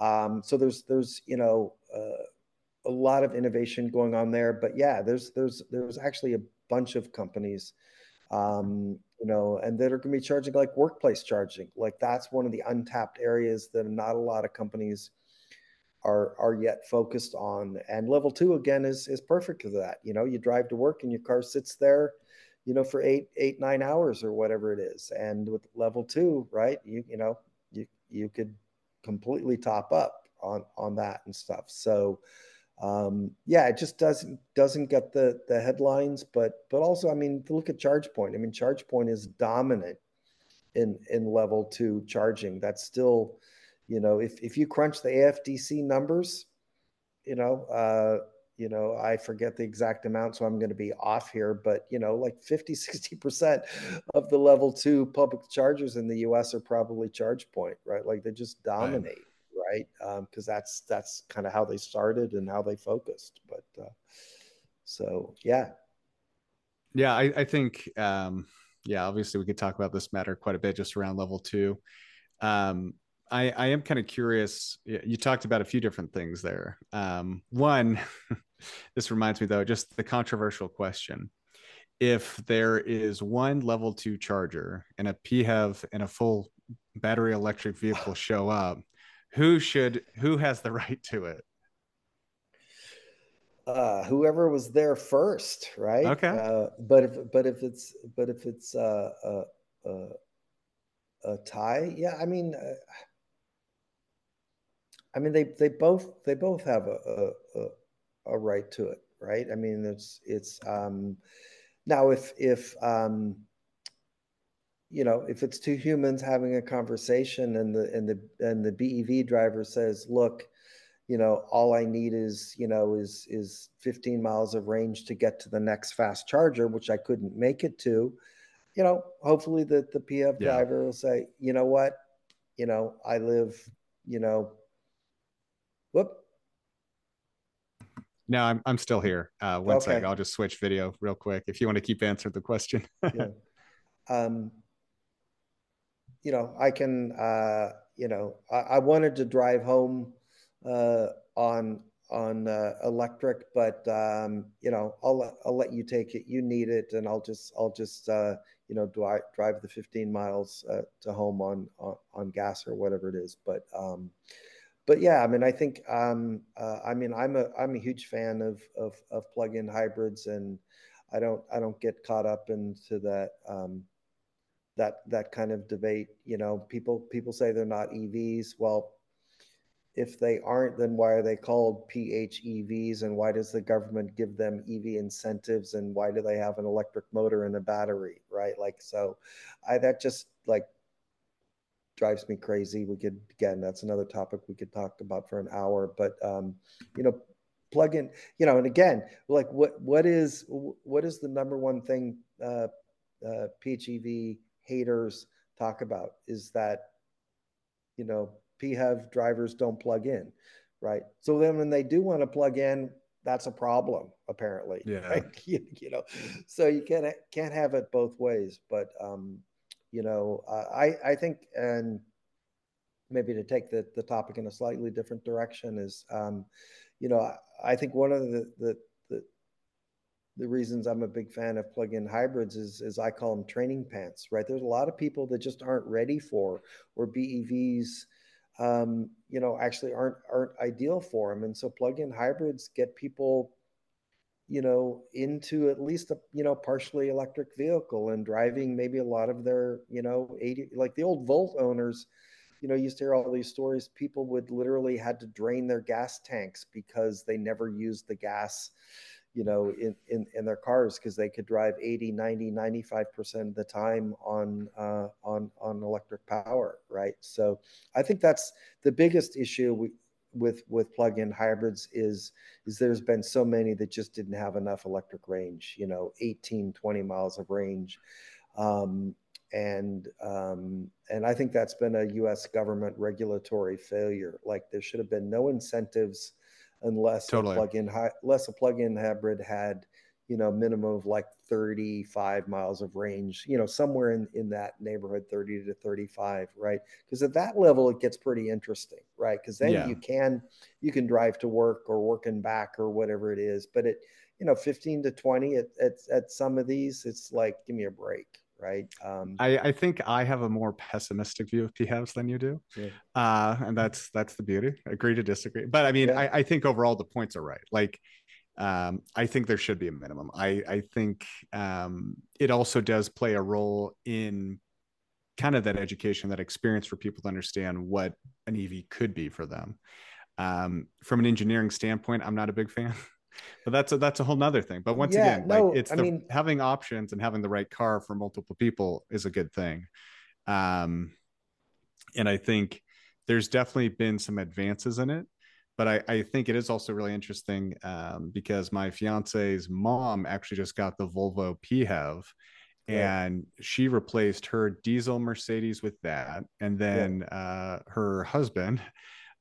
[SPEAKER 2] Um, so there's, there's, you know, uh, a lot of innovation going on there, but yeah, there's, there's, there's actually a bunch of companies, um, you know, and that are going to be charging like workplace charging. Like that's one of the untapped areas that not a lot of companies are are yet focused on. And level two again is is perfect for that. You know, you drive to work and your car sits there, you know, for eight eight nine hours or whatever it is. And with level two, right, you you know you you could completely top up on on that and stuff. So um, yeah, it just doesn't doesn't get the the headlines, but but also I mean, look at ChargePoint. I mean, ChargePoint is dominant in in level two charging. That's still you know, if, if you crunch the AFDC numbers, you know, uh, you know, I forget the exact amount, so I'm going to be off here, but you know, like 50, 60% of the level two public chargers in the US are probably ChargePoint, right? Like they just dominate, right? Because um, because that's that's kind of how they started and how they focused. But uh, so yeah.
[SPEAKER 1] Yeah, I, I think um yeah, obviously we could talk about this matter quite a bit just around level two. Um, I, I am kind of curious. You talked about a few different things there. Um, one, [laughs] this reminds me though, just the controversial question. If there is one level two charger and a PHEV and a full battery electric vehicle [laughs] show up, who should who has the [laughs] right to it?
[SPEAKER 2] Uh, whoever was there first, right?
[SPEAKER 1] Okay.
[SPEAKER 2] Uh, but if but if it's but if it's uh, a, a, a tie, yeah, I mean. Uh, I mean, they they both they both have a a, a right to it, right? I mean, it's it's um, now if if um, you know if it's two humans having a conversation and the and the and the BEV driver says, look, you know, all I need is, you know, is is 15 miles of range to get to the next fast charger, which I couldn't make it to. You know, hopefully the the PHEV yeah. driver will say, you know what, you know, I live, you know, whoop.
[SPEAKER 1] No, I'm I'm still here. Uh, one okay. sec, I'll just switch video real quick if you want to keep answering the question. yeah. [laughs]
[SPEAKER 2] Um, you know, I can. Uh, you know, I, I wanted to drive home uh, on on uh, electric, but um, you know, I'll I'll let you take it. You need it, and I'll just I'll just uh, you know drive drive the 15 miles uh, to home on, on, on gas or whatever it is. But um, but yeah, I mean, I think um, uh, I mean I'm a I'm a huge fan of of, of plug-in hybrids, and I don't I don't get caught up into that. That that kind of debate you know people people say they're not evs well if they aren't, then why are they called PHEVs and why does the government give them EV incentives and why do they have an electric motor and a battery, right? Like, so I, that just like drives me crazy. We could, again, that's another topic we could talk about for an hour, but, um, you know, plug in, you know, and again, like what, what is, what is the number one thing, uh, uh, PHEV haters talk about is that, you know, PHEV drivers don't plug in, right? So then when they do want to plug in, that's a problem apparently.
[SPEAKER 1] Yeah. [laughs] Right?
[SPEAKER 2] You, you, know, so you can't can't have it both ways. But um, you know, uh, I I think and maybe to take the the topic in a slightly different direction is, um, you know, I, I think one of the, the the reasons I'm a big fan of plug-in hybrids is, is I call them training pants, right? There's a lot of people that just aren't ready for or BEVs um, you know, actually aren't aren't ideal for them. And so plug-in hybrids get people, you know, into at least a you know partially electric vehicle and driving maybe a lot of their you know 80 like the old Volt owners. You know, used to hear all these stories. People would literally had to drain their gas tanks because they never used the gas you know in in, in their cars because they could drive 80 90 95% of the time on uh, on on electric power right? So i think that's the biggest issue we, with with plug-in hybrids is is there's been so many that just didn't have enough electric range you know 18 20 miles of range. Um, and um, and i think that's been a us government regulatory failure. Like there should have been no incentives unless totally. a plug-in unless a plug-in hybrid had you know minimum of like 35 miles of range you know somewhere in in that neighborhood 30 to 35 right because at that level it gets pretty interesting right because then yeah. you can you can drive to work or working back or whatever it is but it you know 15 to 20 at, at, at some of these it's like give me a break right? Um,
[SPEAKER 1] I, I think I have a more pessimistic view of PHEVs than you do, yeah. uh, and that's that's the beauty. Agree to disagree, but I mean, yeah. I, I think overall the points are right. Like, um, I think there should be a minimum. I I think um, it also does play a role in kind of that education, that experience for people to understand what an EV could be for them. Um, from an engineering standpoint, I'm not a big fan. [laughs] but that's a, that's a whole nother thing. But once yeah, again, no, like it's I the, mean, having options and having the right car for multiple people is a good thing. Um, and I think there's definitely been some advances in it, but I, I think it is also really interesting um, because my fiance's mom actually just got the Volvo PHEV and she replaced her diesel Mercedes with that, and then yeah. uh, her husband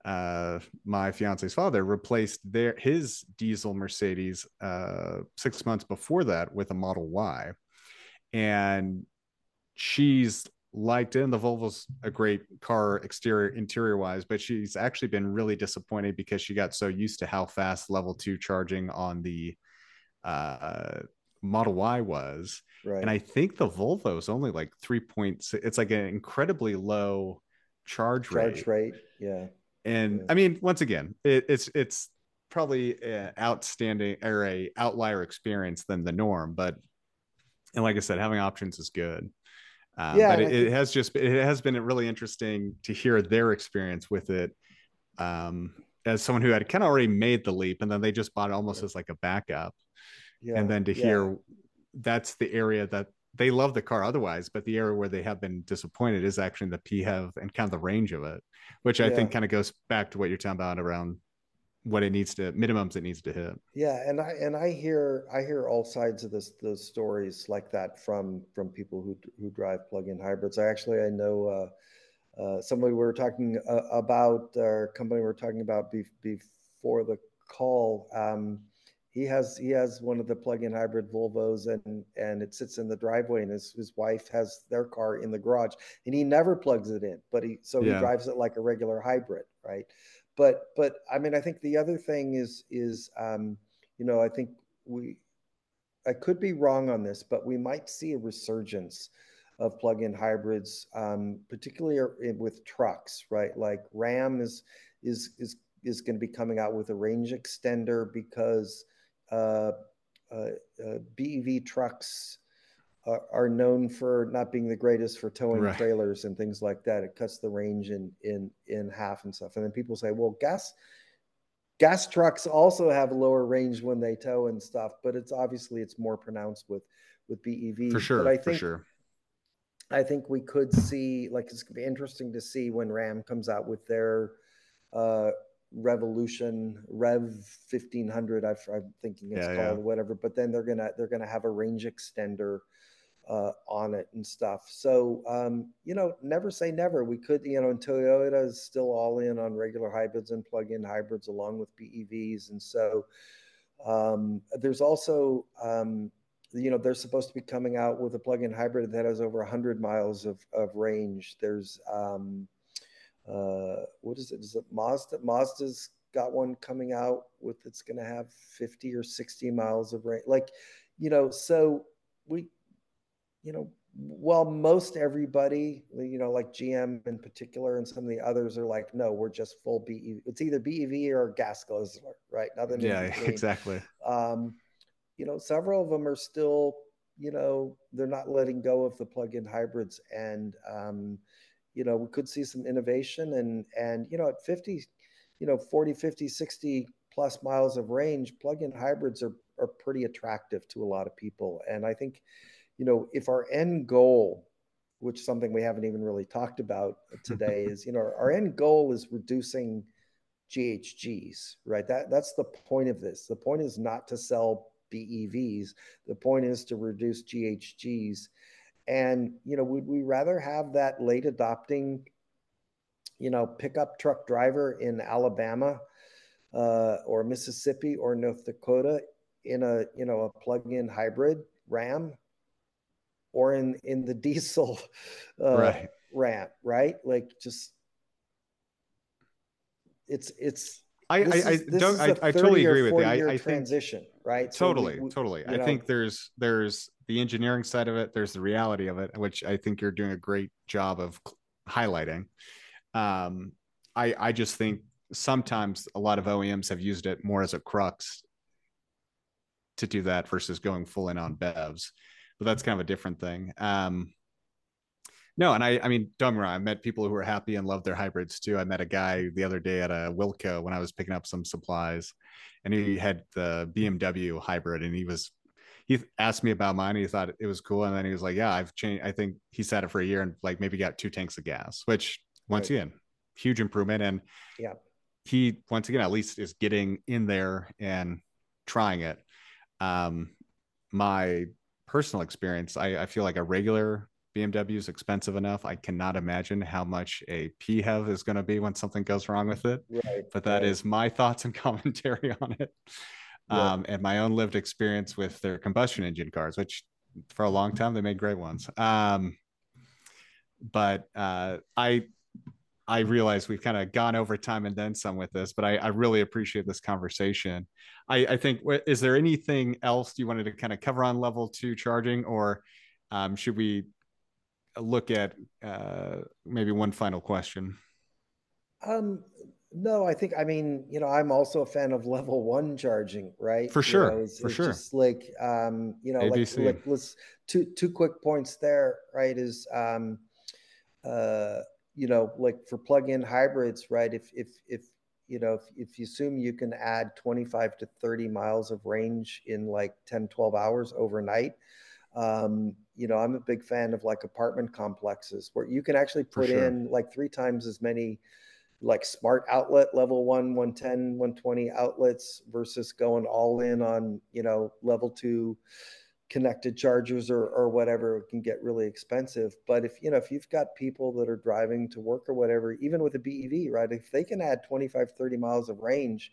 [SPEAKER 1] uh, my fiance's father replaced their his diesel Mercedes uh, six months before that with a Model Y, and she's liked it. And the Volvo's a great car exterior interior wise, but she's actually been really disappointed because she got so used to how fast level two charging on the uh, Model Y was. Right. And I think the Volvo is only like three point six. It's like an incredibly low charge,
[SPEAKER 2] charge rate. rate. Yeah.
[SPEAKER 1] And yeah. I mean, once again, it, it's it's probably an outstanding or a outlier experience than the norm, but and like I said, having options is good. Um, yeah, but it, it, has just it has been really interesting to hear their experience with it. Um, as someone who had kind of already made the leap, and then they just bought it almost yeah. as like a backup, yeah, and then to hear that's the area that they love the car otherwise, but the area where they have been disappointed is actually the PHEV and kind of the range of it, which I yeah. think kind of goes back to what you're talking about around what it needs to minimums it needs to hit.
[SPEAKER 2] Yeah, and I and I hear I hear all sides of this those stories like that from from people who who drive plug-in hybrids. I actually I know uh, uh, somebody we were talking uh, about our company we are talking about be, before the call. Um, he has he has one of the plug-in hybrid Volvos and and it sits in the driveway and his, his wife has their car in the garage and he never plugs it in but he so yeah. he drives it like a regular hybrid right but but I mean, I think the other thing is is um, you know I think we I could be wrong on this, but we might see a resurgence of plug-in hybrids, um, particularly with trucks, right? Like Ram is is is is going to be coming out with a range extender because Uh, uh, uh, BEV trucks are, are known for not being the greatest for towing right. trailers and things like that. It cuts the range in in in half and stuff. And then people say, well, gas gas trucks also have lower range when they tow and stuff, but it's obviously it's more pronounced with with BEV.
[SPEAKER 1] For sure.
[SPEAKER 2] But
[SPEAKER 1] I think, for sure.
[SPEAKER 2] I think we could see like it's gonna be interesting to see when Ram comes out with their uh, Revolution Rev 1500. i am thinking it's yeah, called yeah. whatever. But then they're gonna they're gonna have a range extender uh, on it and stuff. So, um, you know, never say never. We could, you know, and Toyota is still all in on regular hybrids and plug-in hybrids along with BEVs. And so um, there's also, um, you know, they're supposed to be coming out with a plug-in hybrid that has over 100 miles of, of range. There's, um, uh, what is it? Is it Mazda? Mazda's got one coming out with it's going to have 50 or 60 miles of range. Like, you know, so we you know, well, most everybody, you know, like GM in particular, and some of the others are like, no, we're just full BEV. It's either BEV or gas guzzler, right?
[SPEAKER 1] Nothing. Yeah, [laughs] exactly. Um,
[SPEAKER 2] you know, several of them are still, you know, they're not letting go of the plug-in hybrids, and um, you know, we could see some innovation, and and you know, at 50, you know, 40, 50, 60 plus miles of range, plug-in hybrids are are pretty attractive to a lot of people, and I think you know, if our end goal, which is something we haven't even really talked about [laughs] today, is you know, our end goal is reducing GHGs, right? That that's the point of this. The point is not to sell BEVs. The point is to reduce GHGs. And you know, would we rather have that late adopting, you know, pickup truck driver in Alabama uh, or Mississippi or North Dakota in a you know a plug-in hybrid Ram or in in the [laughs] diesel uh, right. ramp, right? Like just it's it's.
[SPEAKER 1] I I, I don't I, I totally agree with you. I, I
[SPEAKER 2] transition,
[SPEAKER 1] think,
[SPEAKER 2] right?
[SPEAKER 1] Totally, so we, totally. I know, think there's there's the engineering side of it. There's the reality of it, which I think you're doing a great job of highlighting. Um, I I just think sometimes a lot of OEMs have used it more as a crux to do that versus going full in on BEVs but that's kind of a different thing. Um, no, and I, I mean, don't wrong. I met people who were happy and loved their hybrids too. I met a guy the other day at a Wilco when I was picking up some supplies, and he had the BMW hybrid, and he was, he asked me about mine. he thought it was cool, and then he was like, "Yeah, I've changed. I think he sat it for a year and like maybe got two tanks of gas, which once right. again, huge improvement. And
[SPEAKER 2] yeah,
[SPEAKER 1] he once again at least is getting in there and trying it. Um, my personal experience, I, I feel like a regular BMW is expensive enough. I cannot imagine how much a PHEV is going to be when something goes wrong with it.
[SPEAKER 2] Right,
[SPEAKER 1] but that right. is my [laughs] thoughts and commentary on it. Yeah. Um, and my own lived experience with their combustion engine cars, which for a long time they made great ones. Um, but uh, I I realize we've kind of gone over time and then some with this, but I, I really appreciate this conversation. I, I, think, is there anything else you wanted to kind of cover on level two charging, or um, should we look at uh, maybe one final question?
[SPEAKER 2] Um, no, I think, I mean, you know, I'm also a fan of level one charging, right?
[SPEAKER 1] For sure.
[SPEAKER 2] You know, it's,
[SPEAKER 1] for
[SPEAKER 2] it's
[SPEAKER 1] sure.
[SPEAKER 2] Just like, um, you know, like, like, let's two, two quick points there, right? Is, um, uh, you know, like for plug-in hybrids, right? If if if you know, if, if you assume you can add 25 to 30 miles of range in like 10, 12 hours overnight, um, you know, I'm a big fan of like apartment complexes where you can actually put sure. in like three times as many like smart outlet level one 110 120 outlets versus going all in on you know level two connected chargers or, or whatever it can get really expensive. But if you know if you've got people that are driving to work or whatever even with a bev right if they can add 25 30 miles of range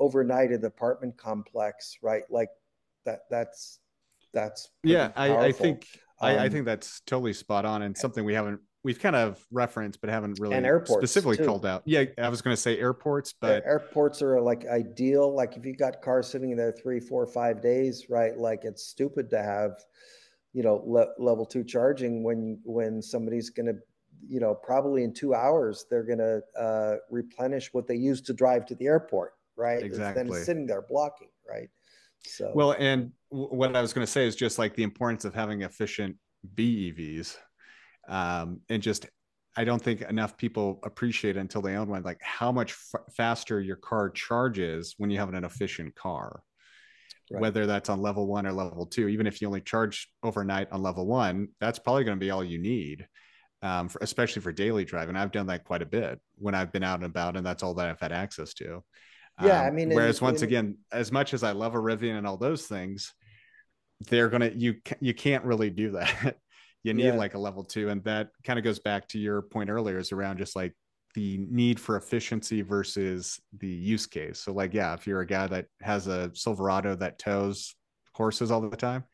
[SPEAKER 2] overnight in the apartment complex right like that that's that's
[SPEAKER 1] yeah I, I, think um, I, I, um, think that's totally spot on and something we haven't we've kind of referenced but haven't really specifically too. called out. Yeah, I was going to say airports, but
[SPEAKER 2] airports are like ideal. Like if you got cars sitting there three, four, five days, right? Like it's stupid to have, you know, le- level two charging when when somebody's going to, you know, probably in two hours they're going to uh, replenish what they used to drive to the airport, right?
[SPEAKER 1] Exactly.
[SPEAKER 2] Then sitting there blocking, right?
[SPEAKER 1] So well, and w- what I was going to say is just like the importance of having efficient BEVs um, and just I don't think enough people appreciate it until they own one, like how much f- faster your car charges when you have an efficient car. Right. Whether that's on level one or level two, even if you only charge overnight on level one, that's probably going to be all you need, um, for, especially for daily driving. I've done that quite a bit when I've been out and about, and that's all that I've had access to.
[SPEAKER 2] Yeah, um, I mean,
[SPEAKER 1] whereas once in, again, as much as I love a Rivian and all those things, they're gonna you you can't really do that [laughs] you need yeah. like a level two and that kind of goes back to your point earlier is around just like the need for efficiency versus the use case so like yeah if you're a guy that has a silverado that tows horses all the time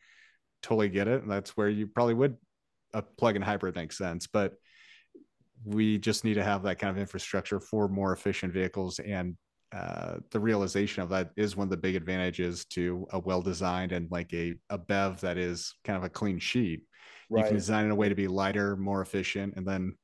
[SPEAKER 1] totally get it and that's where you probably would a plug-in hybrid makes sense but we just need to have that kind of infrastructure for more efficient vehicles and uh, the realization of that is one of the big advantages to a well-designed and like a, a bev that is kind of a clean sheet right. you can design in a way to be lighter more efficient and then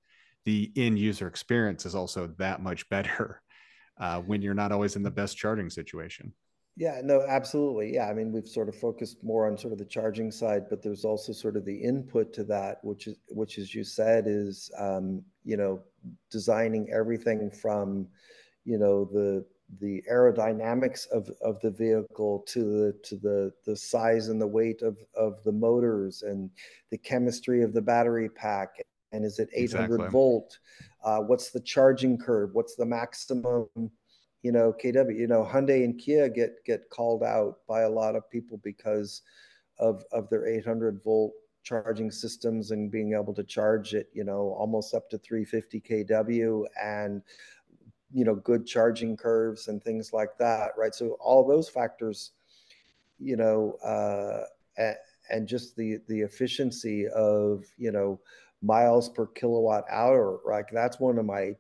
[SPEAKER 1] the end user experience is also that much better [laughs] uh, when you're not always in the best charging situation
[SPEAKER 2] yeah no absolutely yeah i mean we've sort of focused more on sort of the charging side but there's also sort of the input to that which is which as you said is um, you know designing everything from you know the the aerodynamics of, of the vehicle to the to the the size and the weight of of the motors and the chemistry of the battery pack. And is it 800 exactly. volt? Uh, what's the charging curve? What's the maximum you know kw you know hyundai and kia get get called out by a lot of people because of of their 800 volt charging systems and being able to charge it you know almost up to 350 kw and you know good charging curves and things like that right so all those factors you know uh, and just the the efficiency of you know miles per kilowatt hour like that's one of my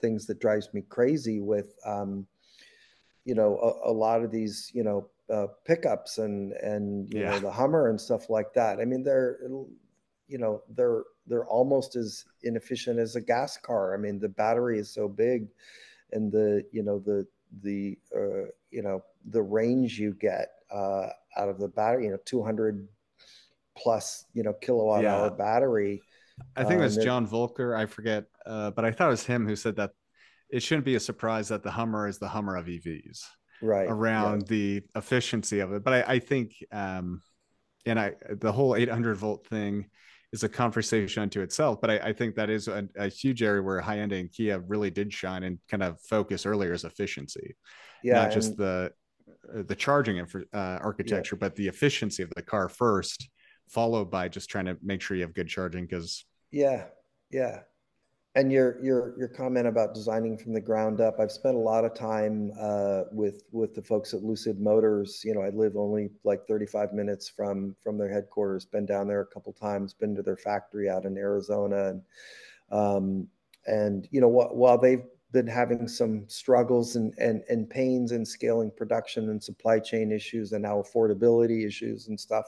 [SPEAKER 2] things that drives me crazy with um, you know a, a, lot of these you know uh, pickups and and you yeah. know the Hummer and stuff like that. I mean they're you know they're they're almost as inefficient as a gas car. I mean the battery is so big and the you know the the uh, you know the range you get uh, out of the battery you know 200 plus you know kilowatt yeah. hour battery
[SPEAKER 1] i think it was um, john Voelcker i forget uh, but i thought it was him who said that it shouldn't be a surprise that the hummer is the hummer of evs
[SPEAKER 2] right
[SPEAKER 1] around the efficiency of it but i, I think um and i the whole 800 volt thing is a conversation unto itself. But I, I think that is a, a, huge area where Hyundai and Kia really did shine and kind of focus earlier is efficiency, yeah, not just the uh, the charging infra, uh, architecture, yeah. but the efficiency of the car first, followed by just trying to make sure you have good charging. Because
[SPEAKER 2] yeah, yeah, and your your your comment about designing from the ground up i've spent a lot of time uh, with with the folks at lucid motors. You know i live only like 35 minutes from from their headquarters. Been down there a couple times been to their factory out in arizona. And um, and you know wh- while they've been having some struggles and, and and pains in scaling production and supply chain issues and now affordability issues and stuff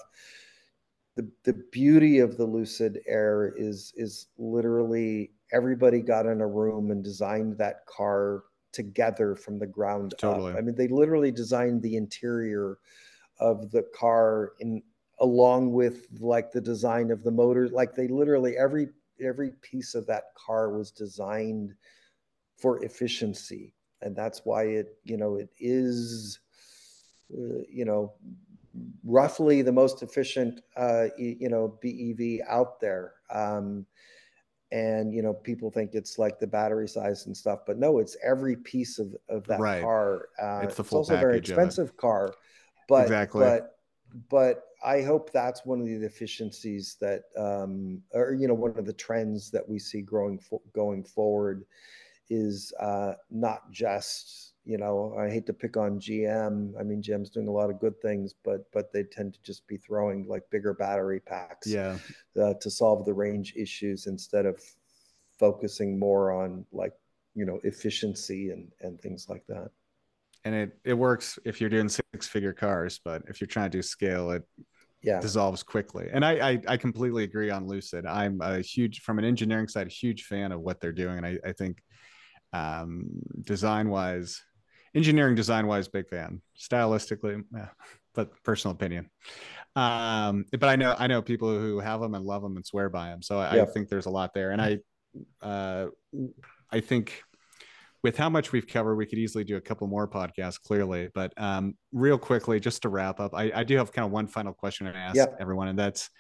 [SPEAKER 2] the, the beauty of the lucid air is is literally everybody got in a room and designed that car together from the ground totally. up. I mean, they literally designed the interior of the car in along with like the design of the motor. Like they literally every every piece of that car was designed for efficiency, and that's why it you know it is uh, you know roughly the most efficient uh, you know BEV out there. Um, and you know people think it's like the battery size and stuff but no it's every piece of, of that right. car uh, it's, the full it's also a very expensive car but exactly but but i hope that's one of the efficiencies that um or you know one of the trends that we see growing going forward is uh not just you know i hate to pick on gm i mean gm's doing a lot of good things but but they tend to just be throwing like bigger battery packs
[SPEAKER 1] yeah.
[SPEAKER 2] uh, to solve the range issues instead of focusing more on like you know efficiency and and things like that.
[SPEAKER 1] And it it works if you're doing six figure cars but if you're trying to do scale it yeah. dissolves quickly. And I, I, I completely agree on lucid. I'm a huge from an engineering side a huge fan of what they're doing. And i, I think um design wise engineering design wise big fan. Stylistically yeah, but personal opinion. Um but i know i know people who have them and love them and swear by them so I, I think there's a lot there. And i uh i think with how much we've covered we could easily do a couple more podcasts clearly. But um real quickly just to wrap up i, I do have kind of one final question to ask everyone and that's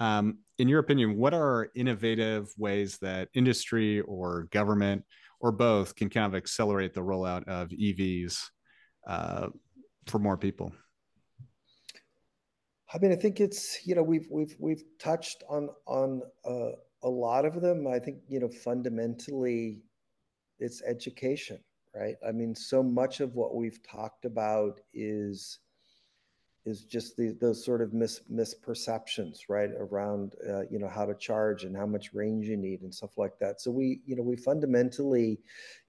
[SPEAKER 1] um, in your opinion what are innovative ways that industry or government or both can kind of accelerate the rollout of EVs uh, for more people?
[SPEAKER 2] I mean, I think it's you know we've we've we've touched on on uh, a lot of them. I think you know fundamentally, it's education, right? I mean, so much of what we've talked about is is just the, those sort of mis, misperceptions, right, around uh, you know how to charge and how much range you need and stuff like that. So we, you know, we fundamentally,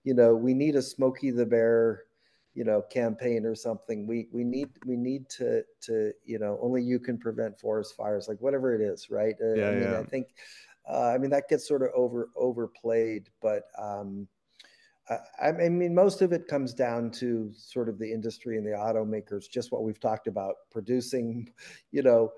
[SPEAKER 2] you know, we need a Smokey the Bear, you know, campaign or something. We we need we need to to you know only you can prevent forest fires, like whatever it is, right? Uh, yeah, I mean, yeah. I think, uh, I mean that gets sort of over overplayed, but. um I, mean, most of it comes down to sort of the industry and the automakers, just what we've talked about, producing, [laughs] you know,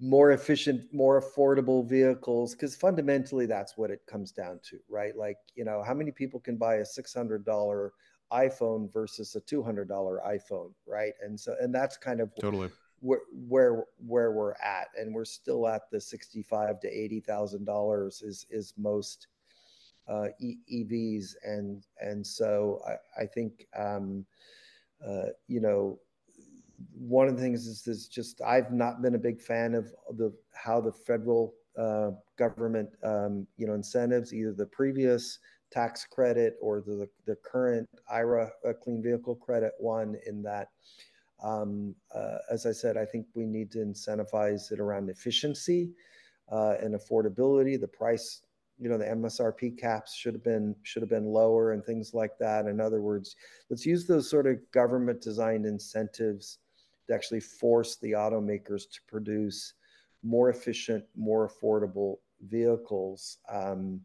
[SPEAKER 2] more efficient, more affordable vehicles, because fundamentally that's what it comes down to, right? Like, you know, how many people can buy a $600 iPhone versus a $200 iPhone, right? And so, and that's kind of
[SPEAKER 1] totally
[SPEAKER 2] where where where we're at, and we're still at the sixty-five to eighty thousand dollars is is most EVs, and and so I, think um, uh, you know one of the things is, just I've not been a big fan of the how the federal uh, government um, you know incentives either the previous tax credit or the the current IRA uh, clean vehicle credit one in that. Um, uh, as I said, I think we need to incentivize it around efficiency uh, and affordability. The price you know the msrp caps should have been should have been lower and things like that. In other words let's use those sort of government designed incentives to actually force the automakers to produce more efficient more affordable vehicles. Um,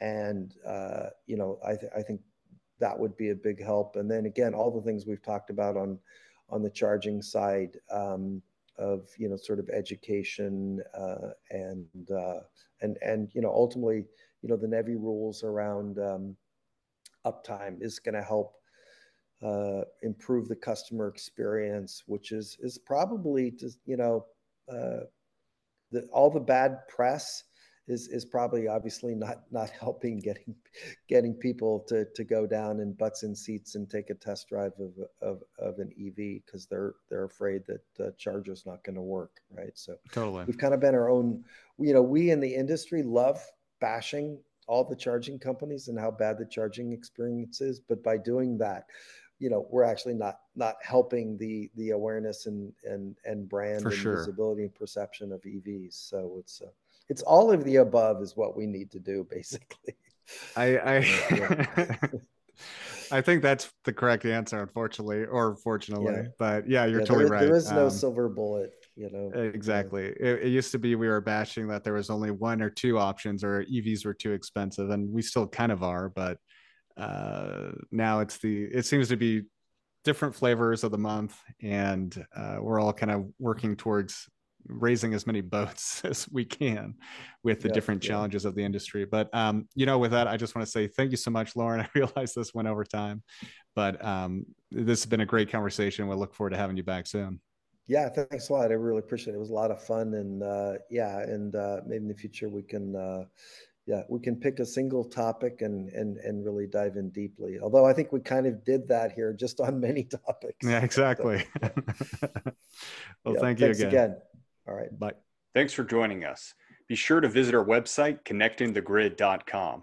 [SPEAKER 2] and uh, you know I, th- I think that would be a big help. And then again all the things we've talked about on on the charging side um, of you know sort of education uh, and uh, and and you know ultimately you know the NEVI rules around um, uptime is going to help uh, improve the customer experience, which is is probably just you know uh, the, all the bad press is is probably obviously not not helping getting getting people to to go down in butts in seats and take a test drive of of, of an EV because they're they're afraid that the charger's not going to work, right? So
[SPEAKER 1] totally,
[SPEAKER 2] we've kind of been our own. You know, we in the industry love bashing all the charging companies and how bad the charging experience is, but by doing that, you know we're actually not not helping the the awareness and and and brand
[SPEAKER 1] For
[SPEAKER 2] and
[SPEAKER 1] sure.
[SPEAKER 2] visibility and perception of EVs. So it's uh, it's all of the above is what we need to do basically
[SPEAKER 1] i i [laughs] [laughs] I think that's the correct answer, unfortunately, or fortunately. Yeah. But yeah, you're yeah, totally
[SPEAKER 2] there,
[SPEAKER 1] right.
[SPEAKER 2] There is no um, silver bullet, you know.
[SPEAKER 1] Exactly. It, it, used to be we were bashing that there was only one or two options, or EVs were too expensive, and we still kind of are. But uh, now it's the it seems to be different flavors of the month, and uh, we're all kind of working towards raising as many boats [laughs] as we can with the yeah, different yeah. challenges of the industry. But um, you know, with that, I just want to say thank you so much, Loren. [laughs] I realize this went over time, but um, this has been a great conversation. We look forward to having you back soon.
[SPEAKER 2] Yeah, thanks a lot. I really appreciate it. It was a lot of fun, and uh, yeah, and uh, maybe in the future we can, uh, yeah, we can pick a single topic and and and really dive in deeply. Although I think we kind of did that here, just on many [laughs] topics.
[SPEAKER 3] Yeah, exactly. So, well,
[SPEAKER 2] yeah,
[SPEAKER 3] thank you again.
[SPEAKER 2] again. All right.
[SPEAKER 3] Bye.
[SPEAKER 1] Thanks for joining us. Be sure to visit our website, connectingthegrid.com.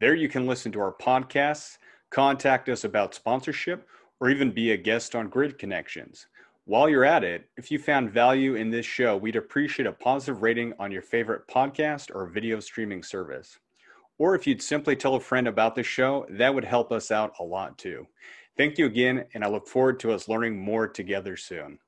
[SPEAKER 1] There you can listen to our podcasts, contact us about sponsorship, or even be a guest on Grid Connections. While you're at it, if you found value in this show, we'd appreciate a positive rating on your favorite podcast or video streaming service. Or if you'd simply tell a friend about the show, that would help us out a lot too. Thank you again, and I look forward to us learning more together soon.